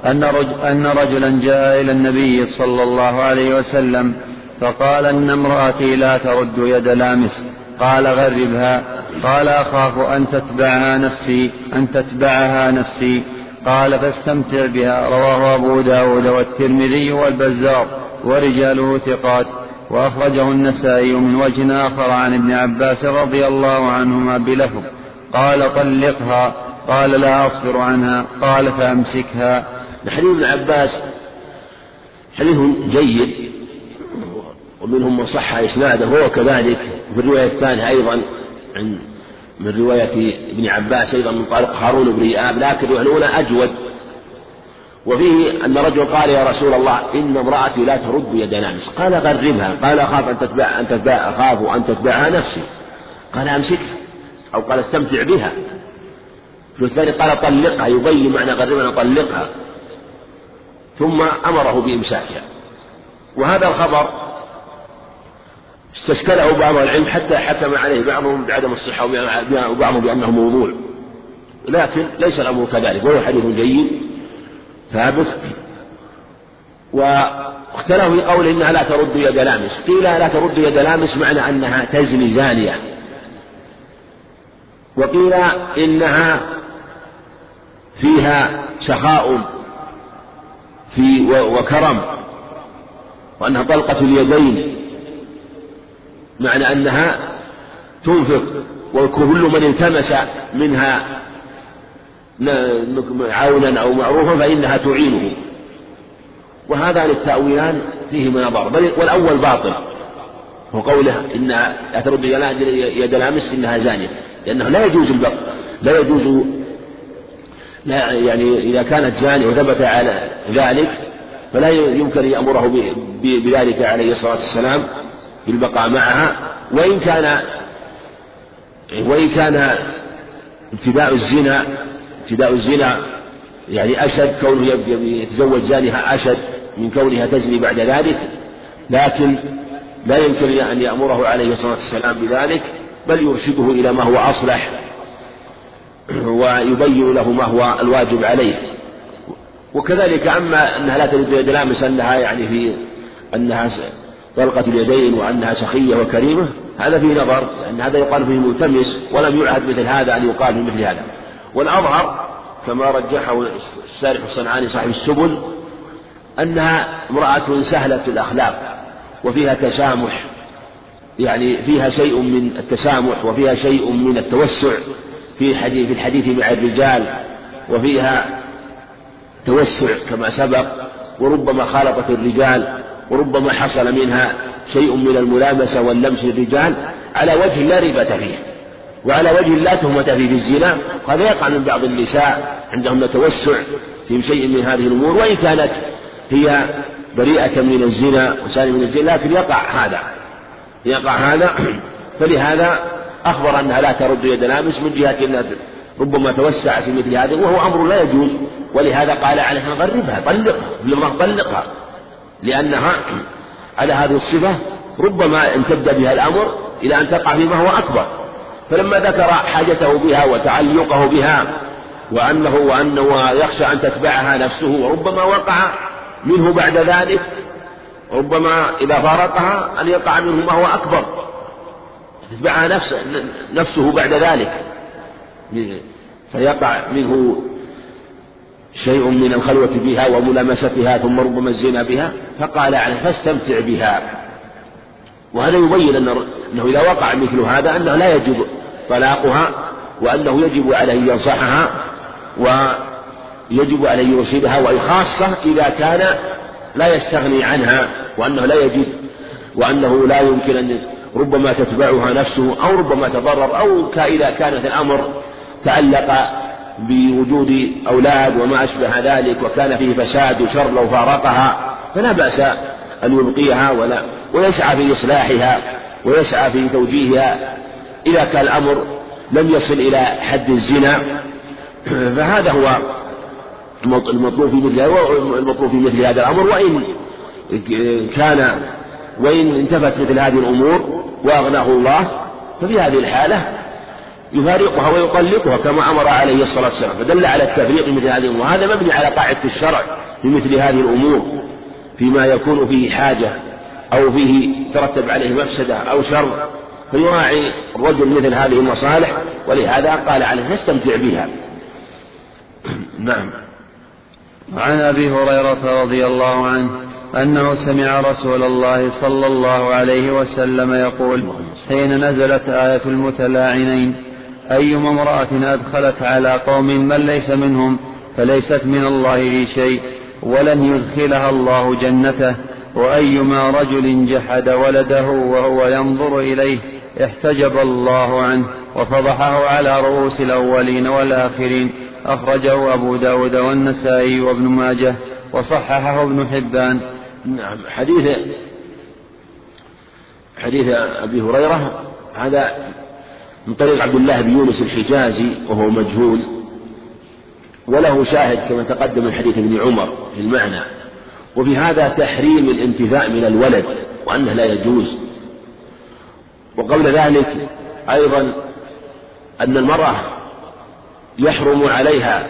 أن, رجل أن رجلا جاء إلى النبي صلى الله عليه وسلم فقال إن امرأتي لا ترد يد لامس. قال غربها. قال أخاف أن تتبعها نفسي أن تتبعها نفسي. قال فاستمتع بها. رواه أبو داود والترمذي والبزار. ورجاله ثقات. وأخرجه النسائي من وجه آخر عن ابن عباس رضي الله عنهما بلفظ. قال طلقها. قال لا أصبر عنها. قال فأمسكها. حديث ابن عباس حديث جيد. ومنهم من صح إسناده. هو كذلك. في الرواية الثانية أيضا من رواية ابن عباس أيضا من طريق هارون بن إياب لكن الرواية الأولى أجود. وفيه أن رجل قال يا رسول الله إن امرأتي لا ترد يد نامس. قال غرمها. قال أخاف أن تتبع أن تتبع أخاف أن تتبعها نفسي. قال أمسكها أو قال استمتع بها. في الثاني قال طلقها. يبين معنى غرمها طلقها. ثم أمره بإمساكها. وهذا الخبر استشكله بعض العلم حتى حكم عليه بعضهم بعدم الصحة وبعضهم بأنه موضوع. لكن ليس الأمر كذلك. وهو حديث جيد. ثابت واختلفوا في قول إنها لا ترد يد لامس. قيل لا ترد يد لامس معنى أنها تزني زانية. وقيل إنها فيها سخاء في وكرم. وأنها طلقة اليدين. معنى أنها تنفق. وكل من التمس منها عونا أو معروفا فإنها تعينه. وهذان التأويلان فيهما نظر بل والأول باطل. وقوله إنها لا ترد يد الأمس إنها زانية لأنه لا يجوز البق لا يجوز لا يعني إذا كانت زانية وثبت على ذلك فلا يمكن يأمره بذلك عليه الصلاة والسلام بالبقاء معها. وإن كان وإن كان ابتداء الزنا ابتداء الزنا يعني أشد كونه يتزوج زانها أشد من كونها تزني بعد ذلك. لكن لا يمكن أن يأمره عليه الصلاة والسلام بذلك بل يرشده إلى ما هو أصلح ويبين له ما هو الواجب عليه. وكذلك أما أنها لا تريد يد لامس أنها يعني في أنها طلقة اليدين وأنها سخية وكريمة هذا فيه نظر لأن هذا يقال فيه ملتمس ولم يعهد مثل هذا أن يقال في مثل هذا. والأظهر كما رجحه السارح الصنعاني صاحب السبل أنها امرأة سهلة الأخلاق وفيها تسامح يعني فيها شيء من التسامح وفيها شيء من التوسع في حديث في الحديث مع الرجال وفيها توسع كما سبق وربما خالطت الرجال وربما حصل منها شيء من الملامسة واللمس للرجال على وجه لا ريبة فيه. وعلى وجه لا تهمة فيه في الزنا قد يقع من بعض النساء عندهن توسع في شيء من هذه الأمور وإن كانت هي بريئة من الزنا وسالمة من الزنا لكن يقع هذا. يقع هذا. فلهذا أخبر أنها لا ترد يد لامس من جهة أنها ربما توسع في مثل هذا وهو أمر لا يجوز. ولهذا قال عليها غربها طلقها لما طلقها لأنها على هذه الصفة ربما امتد بها الأمر إلى أن تقع فيما هو أكبر. فلما ذكر حاجته بها وتعلقه بها وأنه وأنه يخشى أن تتبعها نفسه وربما وقع منه بعد ذلك ربما إذا فارقها أن يقع منه ما هو أكبر. تتبعها نفس نفسه بعد ذلك. فيقع منه شيء من الخلوة بها وملامستها ثم ربما الزنا بها فقال عليه فاستمتع بها. وهذا يبين أنه إذا وقع مثل هذا أنه لا يجب طلاقها وأنه يجب عليه أن ينصحها ويجب عليه أن يرشدها وخاصة إذا كان لا يستغني عنها وأنه لا يجد وأنه لا يمكن أن ربما تتبعها نفسه أو ربما تضرر أو إذا كانت الأمر تعلق بوجود أولاد وما أشبه ذلك وكان فيه فساد وشر لو فارقها فلا بأس أن يبقيها ولا ويسعى في إصلاحها ويسعى في توجيهها. إذا كان الأمر لم يصل إلى حد الزنا فهذا هو المطلوب في مثل المطلوب في مثل هذا الأمر. وإن كان وإن انتفت مثل هذه الأمور وأغناه الله ففي هذه الحالة يفارقها ويطلقها كما أمر عليه الصلاة والسلام. فدل على التفريق مثل هذه الأمور. هذا مبني على قاعدة الشرع في مثل هذه الأمور فيما يكون فيه حاجة أو فيه ترتب عليه مفسدة أو شر فيراعي الرجل مثل هذه المصالح ولهذا قال عليه فاستمتع بها. نعم. وعن أبي هريرة رضي الله عنه أنه سمع رسول الله صلى الله عليه وسلم يقول حين نزلت آية المتلاعنين أيما امرأة أدخلت على قوم من ليس منهم فليست من الله في شيء ولن يدخلها الله جنته. وأيما رجل جحد ولده وهو ينظر إليه احتجب الله عنه وفضحه على رؤوس الأولين والآخرين. أخرجه أبو داود والنسائي وابن ماجه وصححه ابن حبان. نعم حديث حديث أبي هريرة هذا من طريق عبد الله بن يونس الحجازي وهو مجهول وله شاهد كما تقدم من حديث ابن عمر في المعنى. وفي هذا تحريم الانتفاء من الولد وأنه لا يجوز. وقبل ذلك أيضا أن المرأة يحرم عليها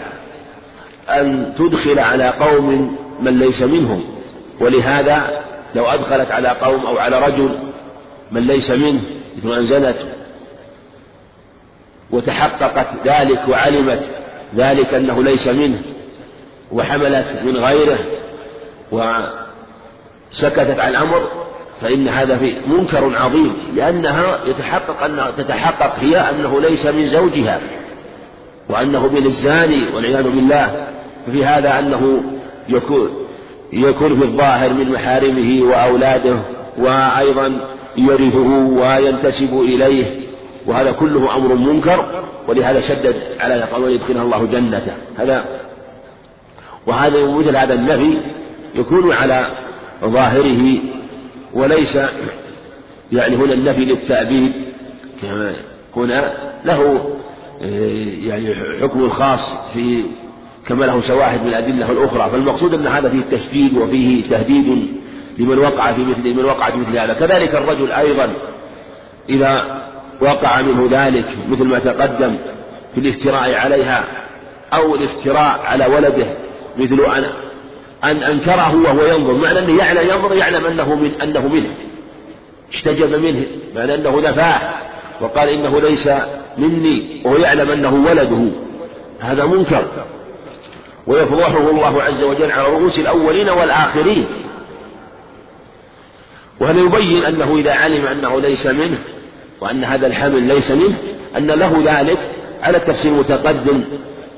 أن تدخل على قوم من ليس منهم ولهذا لو أدخلت على قوم أو على رجل من ليس منه مثل أن زنت وتحققت ذلك وعلمت ذلك أنه ليس منه وحملت من غيره وسكتت عن الأمر فإن هذا في منكر عظيم لأنها يتحقق أن تتحقق هي أنه ليس من زوجها وأنه من الزاني والعياذ بالله ففي هذا أنه يكون يكون في الظاهر من محارمه وأولاده وأيضا يرثه وينتسب إليه وهذا كله أمر منكر ولهذا شدد على قال ويدخلها الله جنته. هذا وهذا مثل هذا النفي يكون على ظاهره وليس يعني هنا النفي للتأبيد كما هنا له آه، يعني حكم خاص في كما له شواهد من الأدلة الأخرى. فالمقصود أن هذا فيه تشديد وفيه تهديد لمن وقع في مثل لمن وقع في مثل هذا. كذلك الرجل أيضا إذا وقع منه ذلك مثل ما تقدم في الافتراء عليها أو الافتراء على ولده مثل أن أن أنكره وهو ينظر معنى أنه يعلم ينظر يعلم أنه من أنه منه. احتجب منه معنى أنه نفاه وقال إنه ليس مني وهو يعلم أنه ولده. هذا منكر. ويفضحه الله عز وجل على رؤوس الأولين والآخرين. وهذا يبين أنه إذا علم أنه ليس منه وأن هذا الحمل ليس منه أن له ذلك على التفسير المتقدم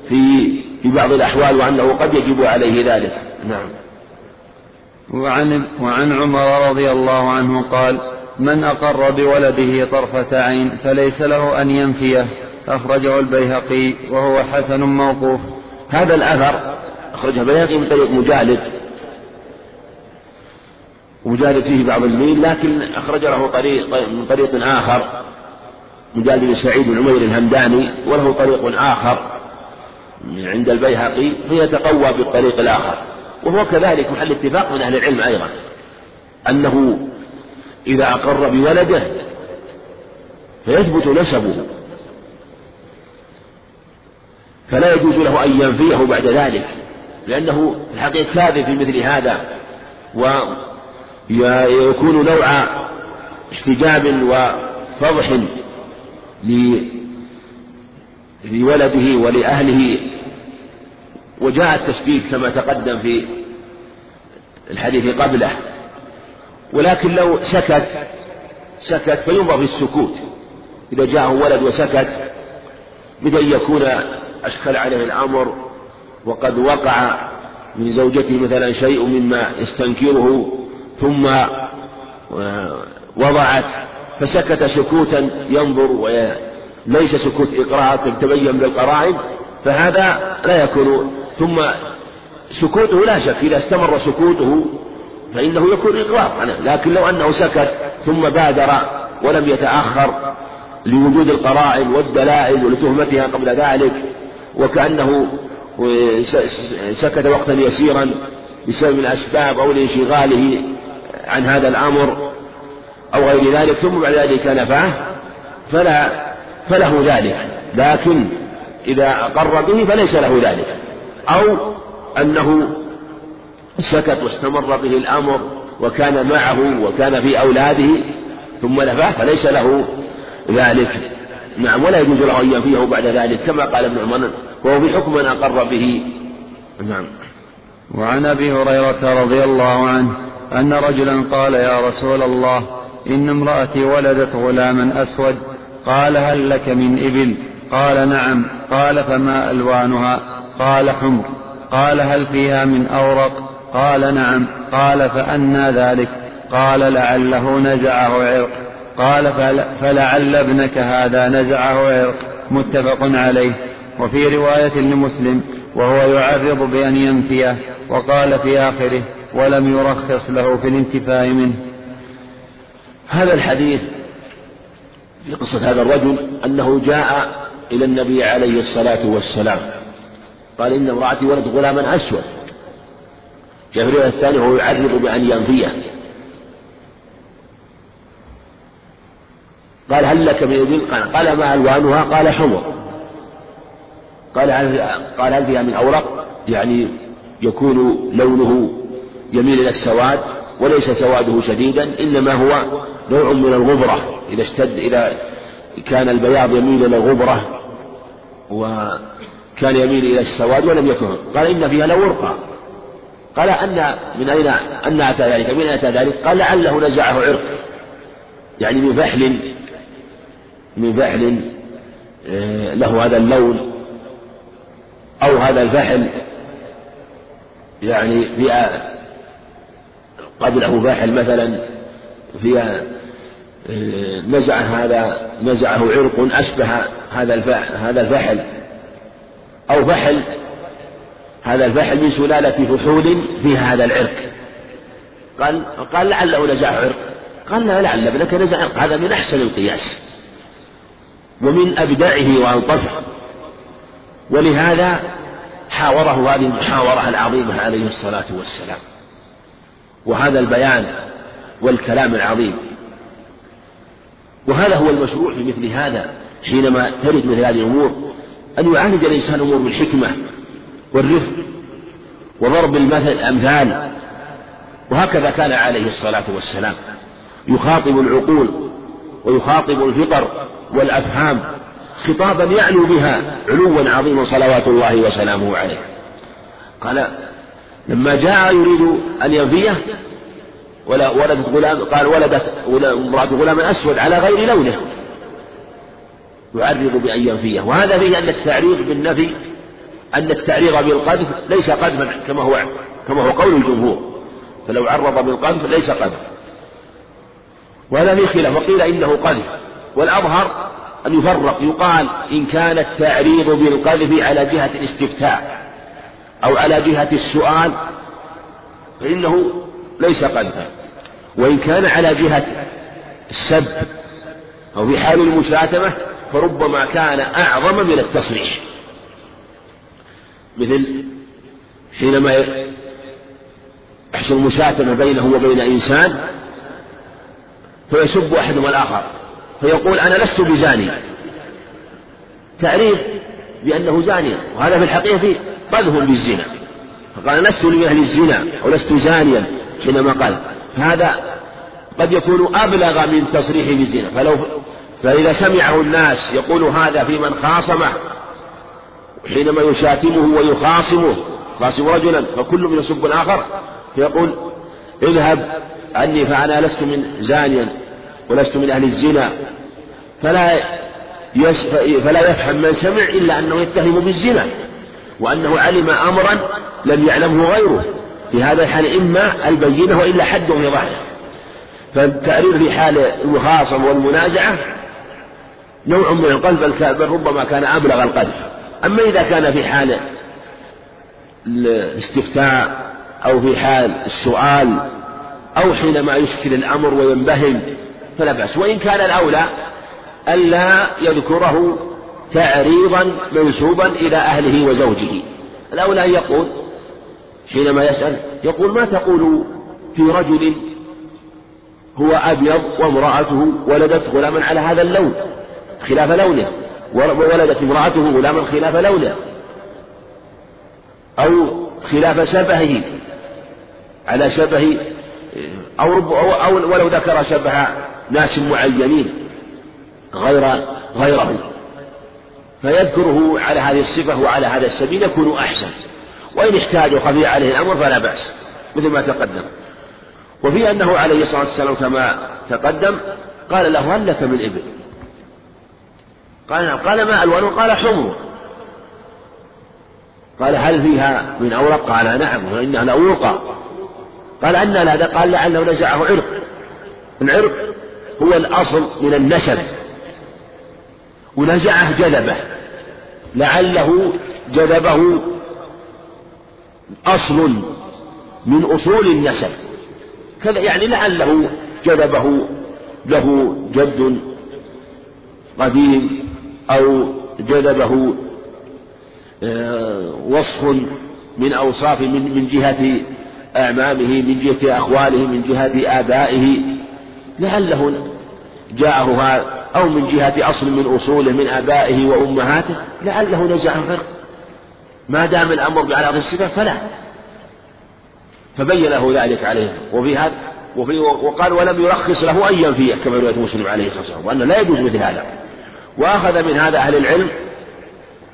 في في بعض الأحوال وأنه قد يجب عليه ذلك. نعم. وعن, وعن عمر رضي الله عنه قال من أقر بولده طرفة عين فليس له أن ينفيه. أخرجه البيهقي وهو حسن موقوف. هذا الأثر أخرجه البيهقي من طريق مجالد. مجالد فيه بعض الميل لكن أخرج له طريق من طريق آخر. مجالد بن سعيد بن عمير الهمداني وله طريق آخر. عند البيهقي فيتقوى بالطريق الآخر. وهو كذلك محل اتفاق من أهل العلم أيضا. أنه إذا أقر بولده فيثبت نسبه. فلا يجوز له أن ينفيه بعد ذلك لأنه في الحقيقة كاذب في مثل هذا. ويكون نوع احتجاب وفضح لولده ولأهله وجاء التشبيه كما تقدم في الحديث قبله. ولكن لو سكت سكت فينظر في السكوت. إذا جاءه ولد وسكت بأن يكون أشكل عليه الأمر وقد وقع من زوجته مثلا شيء مما يستنكره ثم وضعت فسكت سكوتا ينظر وليس سكوت إقرار تبين بالقرائن فهذا لا يكون. ثم سكوته لا شك إذا استمر سكوته فإنه يكون إقرار لكن لو أنه سكت ثم بادر ولم يتأخر لوجود القرائن والدلائل ولتهمتها قبل ذلك وكأنه سكت وقتا يسيرا بسبب الأسباب أو لانشغاله عن هذا الأمر أو غير ذلك ثم بعد ذلك نفاه فلا فله ذلك. لكن إذا أقر به فليس له ذلك. أو أنه سكت واستمر به الأمر وكان معه وكان في أولاده ثم نفاه فليس له ذلك. نعم ولا يجوز له أن ينفيه بعد ذلك كما قال ابن عمر وهو في حكم من أقر به. نعم. وعن أبي هريرة رضي الله عنه أن رجلا قال يا رسول الله إن امرأتي ولدت غلاما أسود قال هل لك من إبل؟ قال نعم. قال فما ألوانها؟ قال حمر. قال هل فيها من أورق؟ قال نعم. قال فأنى ذلك. قال لعله نزعه عرق. قال فلعل ابنك هذا نزعه عرق. متفق عليه. وفي رواية لمسلم وهو يعرض بأن ينفيه وقال في آخره ولم يرخص له في الانتفاء منه. هذا الحديث في قصة هذا الرجل أنه جاء إلى النبي عليه الصلاة والسلام قال إن امرأتي ولد غلاما أسود جاء في الرواية وهو يعرض بأن ينفيه قال هل لك من إبل؟ قال قال ما ألوانها؟ قال حمر قال هل قال هل فيها من أورق؟ يعني يكون لونه يميل إلى السواد وليس سواده شديدا إنما هو نوع من الغبرة إذا اشتد إذا كان البياض يميل إلى الغبرة وكان يميل إلى السواد ولم يكن قال إن فيها لورقا قال أن من أين أن أتى ذلك؟ من أين أتى ذلك؟ قال لعله نزعه عرق يعني من فحل من فحل آه، له هذا اللون أو هذا الفحل يعني في قبله فاحل مثلا آه، نزع هذا نزعه عرق أشبه هذا هذا الفحل. أو فحل هذا الفحل من سلالة فحول فيها هذا العرق. قال قال لعله نزع عرق. قال لا لعل ابنك نزع عرق. هذا من أحسن القياس. ومن أبدعه وألطفه. ولهذا حاوره هذه المحاورة العظيمة عليه الصلاة والسلام. وهذا البيان والكلام العظيم. وهذا هو المشروع في مثل هذا حينما ترد مثل هذه الأمور أن يعالج الإنسان الأمور بالحكمة والرفق وضرب المثل الأمثال. وهكذا كان عليه الصلاة والسلام. يخاطب العقول ويخاطب الفطر والأفهام خطابا يعلو بها علوا عظيما صلوات الله وسلامه عليه. قال لما جاء يريد أن ينفيه ولا ولدت غلام قال ولدت امرأة غلام أسود على غير لونه. يعرض بأن ينفيه وهذا فيه أن التعريض بالنفي أن التعريض بالقذف ليس قذفا كما هو كما هو قول الجمهور. فلو عرض بالقذف ليس قذف. وهذا فيه خلاف. وقيل إنه قذف. والأظهر أن يفرق يقال إن كان التعريض بالقذف على جهة الاستفتاء أو على جهة السؤال فإنه ليس قذفا وإن كان على جهة السب أو في حال المشاتمة فربما كان أعظم من التصريح. مثل حينما يحصل مشاتمة بينه وبين إنسان فيسب أحدهما الآخر. فيقول أنا لست بزاني. تعريف بأنه زاني وهذا في الحقيقة قذف بالزنا. فقال لست من أهل الزنا أو لست زانيا. حينما قال هذا قد يكون أبلغ من تصريحه بالزنا فلو فإذا سمعه الناس يقول هذا في من خاصمه حينما يشاتمه ويخاصمه خاصم رجلا فكل من يسب الآخر فيقول اذهب عني فأنا لست من زانيا ولست من أهل الزنا. فلا فلا يفهم من سمع إلا أنه يتهم بالزنا وأنه علم أمرا لم يعلمه غيره. في هذا الحال إما البينة وإلا حد في ظهره فالتعريف في حال المخاصم والمنازعة نوع من القذف بل ربما كان أبلغ القذف أما إذا كان في حال الاستفتاء أو في حال السؤال أو حينما يشكل الأمر وينبهم فلا بأس. وإن كان الأولى ألا يذكره تعريضا منسوبا إلى أهله وزوجه. الأولى أن يقول حينما يسأل يقول ما تقول في رجل هو أبيض وامرأته ولدت غلاما على هذا اللون خلاف لونه وولدت امرأته غلاما خلاف لونه أو خلاف شبهه على شبه أو, أو, أو ولو ذكر شبه ناس معينين غير غيره فيذكره على هذه الصفة وعلى هذا السبيل يكون أحسن. وإن احتاج وخفي عليه الأمر فلا بأس مثل ما تقدم. وفي أنه عليه الصلاة والسلام كما تقدم قال له هل لك من إبل؟ قال نعم. قال ما ألوانه قال حمر. قال هل فيها من أورق؟ قال نعم. وإنها لأورقا قال أن هذا قال لعله نزعه عرق. العرق هو الأصل من النسب. ونزعه جذبه. لعله جذبه أصل من أصول النسب. كذا يعني لعله جذبه له جد قديم أو جذبه آه، وصف من أوصاف من من جهة أعمامه من جهة أخواله من جهة آبائه. لعله جاءه هذا أو من جهة أصل من أصوله من آبائه وأمهاته. لعله نزع الفرق ما دام الأمر بأعراض الصفة فلا. فبين له ذلك عليه. وفي هذا وفي وقال ولم يرخص له أن ينفيه كما رواية مسلم عليه الصلاة والسلام. وأنه لا يجوز مثل هذا. وأخذ من هذا أهل العلم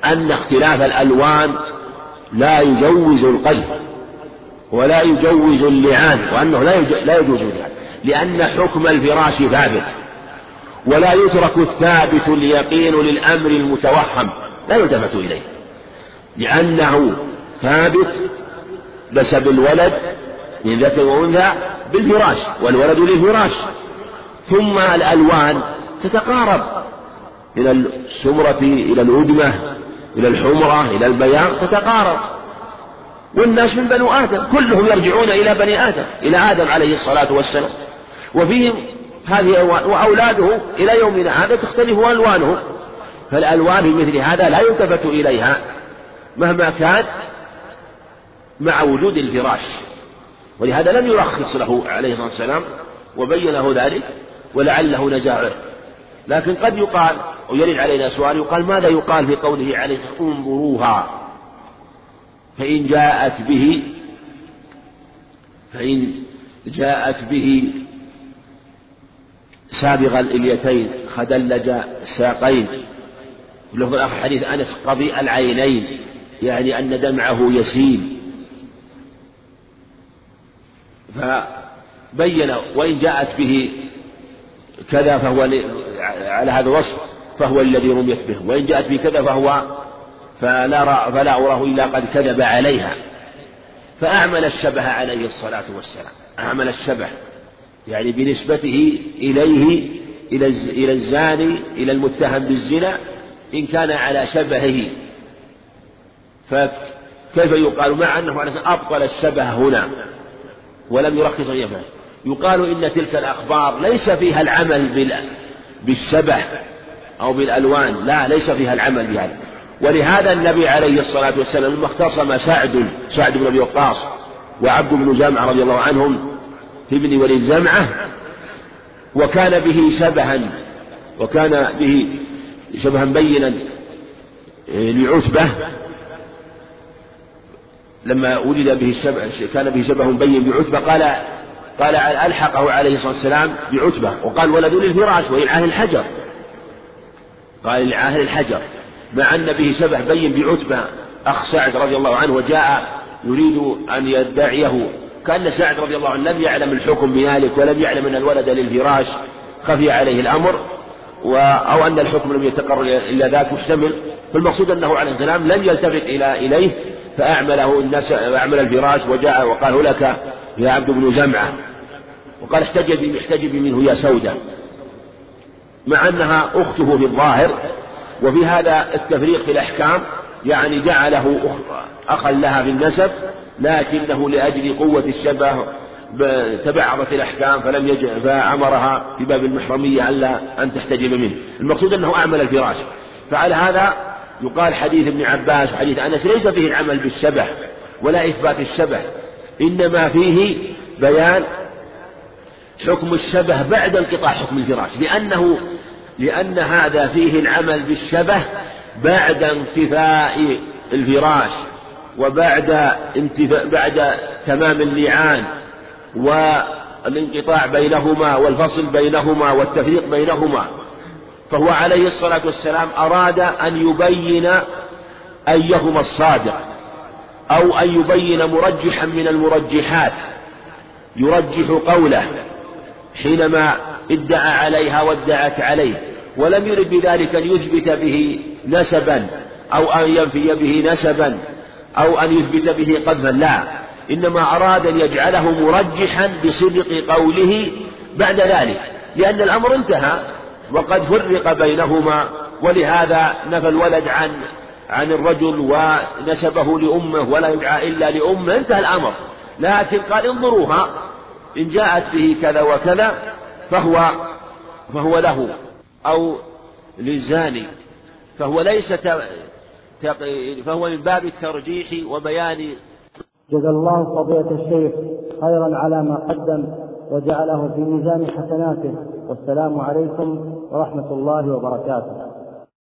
أن اختلاف الألوان لا يجوز القذف ولا يجوز اللعان وأنه لا لا يجوز اللعان لأن حكم الفراش ثابت ولا يترك الثابت اليقين للأمر المتوهم. لا يلتفت إليه. لأنه ثابت نسب الولد من ذكر وأنثى بالفراش والولد للفراش. ثم الألوان تتقارب من السمرة إلى الأدمة إلى الحمرة إلى البياض تتقارب. والناس من بنو آدم كلهم يرجعون إلى بني آدم إلى آدم عليه الصلاة والسلام. وفيهم هذه ألوان وأولاده إلى يومنا هذا تختلف ألوانهم. فالألوان في مثل هذا لا يلتفت إليها. مهما كان مع وجود الفراش ولهذا لم يرخص له عليه الصلاة والسلام وبين له ذلك ولعله نزاعه لكن قد يقال ويرد علينا سؤال يقال ماذا يقال في قوله عليه الصلاة والسلام انظروها؟ فإن جاءت به فإن جاءت به سابغ الإليتين خدلج ساقين. له الآخر حديث أنس قضيء العينين. يعني أن دمعه يسيل. فبين وإن جاءت به كذا فهو على هذا الوصف فهو الذي رميت به. وإن جاءت به كذا فهو فلا, فلا أراه إلا قد كذب عليها. فأعمل الشبه عليه الصلاة والسلام. أعمل الشبه يعني بنسبته إليه إلى الزاني إلى المتهم بالزنا إن كان على شبهه. فكيف يقال؟ مع أنه أبطل الشبه هنا ولم يرخص يفعل. يقال إن تلك الأخبار ليس فيها العمل بالشبه أو بالألوان. لا ليس فيها العمل بهذا. ولهذا النبي عليه الصلاة والسلام لما اختصم سعد سعد بن أبي وقاص وعبد بن جامع رضي الله عنهم في ابن وليد زمعة وكان به شبها وكان به شبها بينا لعتبة لما ولد به شبه كان به شبه بين بعتبة قال قال ألحقه عليه الصلاة والسلام بعتبة وقال ولد للفراش وإلعاه الحجر. قال إلعاه الحجر. مع أن به شبه بين بعتبة أخ سعد رضي الله عنه وجاء يريد أن يدعيه. كأن سعد رضي الله عنه لم يعلم الحكم بذلك ولم يعلم أن الولد للفراش خفي عليه الأمر و أو أن الحكم لم يتقرر إلا ذاك مشتمل. فالمقصود أنه عليه السلام لم يلتفت إلى إليه فأعمله الناس أعمل الفراش وجاء وقال لك يا عبد بن جمعة. وقال احتجبي احتجبي منه يا سودة. مع أنها أخته في الظاهر وفي هذا التفريق في الأحكام يعني جعله أخا لها في النسب لكنه لأجل قوة الشبه تبعضت الأحكام فلم يج... فأمرها في باب المحرمية ألا أن تحتجب منه. المقصود أنه أعمل الفراش. فعلى هذا يقال حديث ابن عباس وحديث أنس ليس فيه العمل بالشبه ولا إثبات الشبه إنما فيه بيان حكم الشبه بعد انقطاع حكم الفراش لأنه لأن هذا فيه العمل بالشبه بعد انتفاء الفراش وبعد بعد تمام اللعان والانقطاع بينهما والفصل بينهما والتفريق بينهما. فهو عليه الصلاة والسلام أراد أن يبين أيهما الصادق أو أن يبين مرجحا من المرجحات. يرجح قوله حينما ادعى عليها وادعت عليه ولم يرد بذلك أن يثبت به نسبا أو أن ينفي به نسبا أو أن يثبت به قذفا. لا إنما أراد أن يجعله مرجحا بصدق قوله بعد ذلك لأن الأمر انتهى. وقد فرق بينهما ولهذا نفى الولد عن عن الرجل ونسبه لأمه ولا يدعى إلا لأمه انتهى الأمر. لكن قال انظروها إن جاءت به كذا وكذا فهو فهو له. أو للزاني فهو ليس فهو من باب الترجيح وبيان. جزا الله فضيلة الشيخ خيرا على ما قدم وجعله في ميزان حسناته. والسلام عليكم ورحمة الله وبركاته.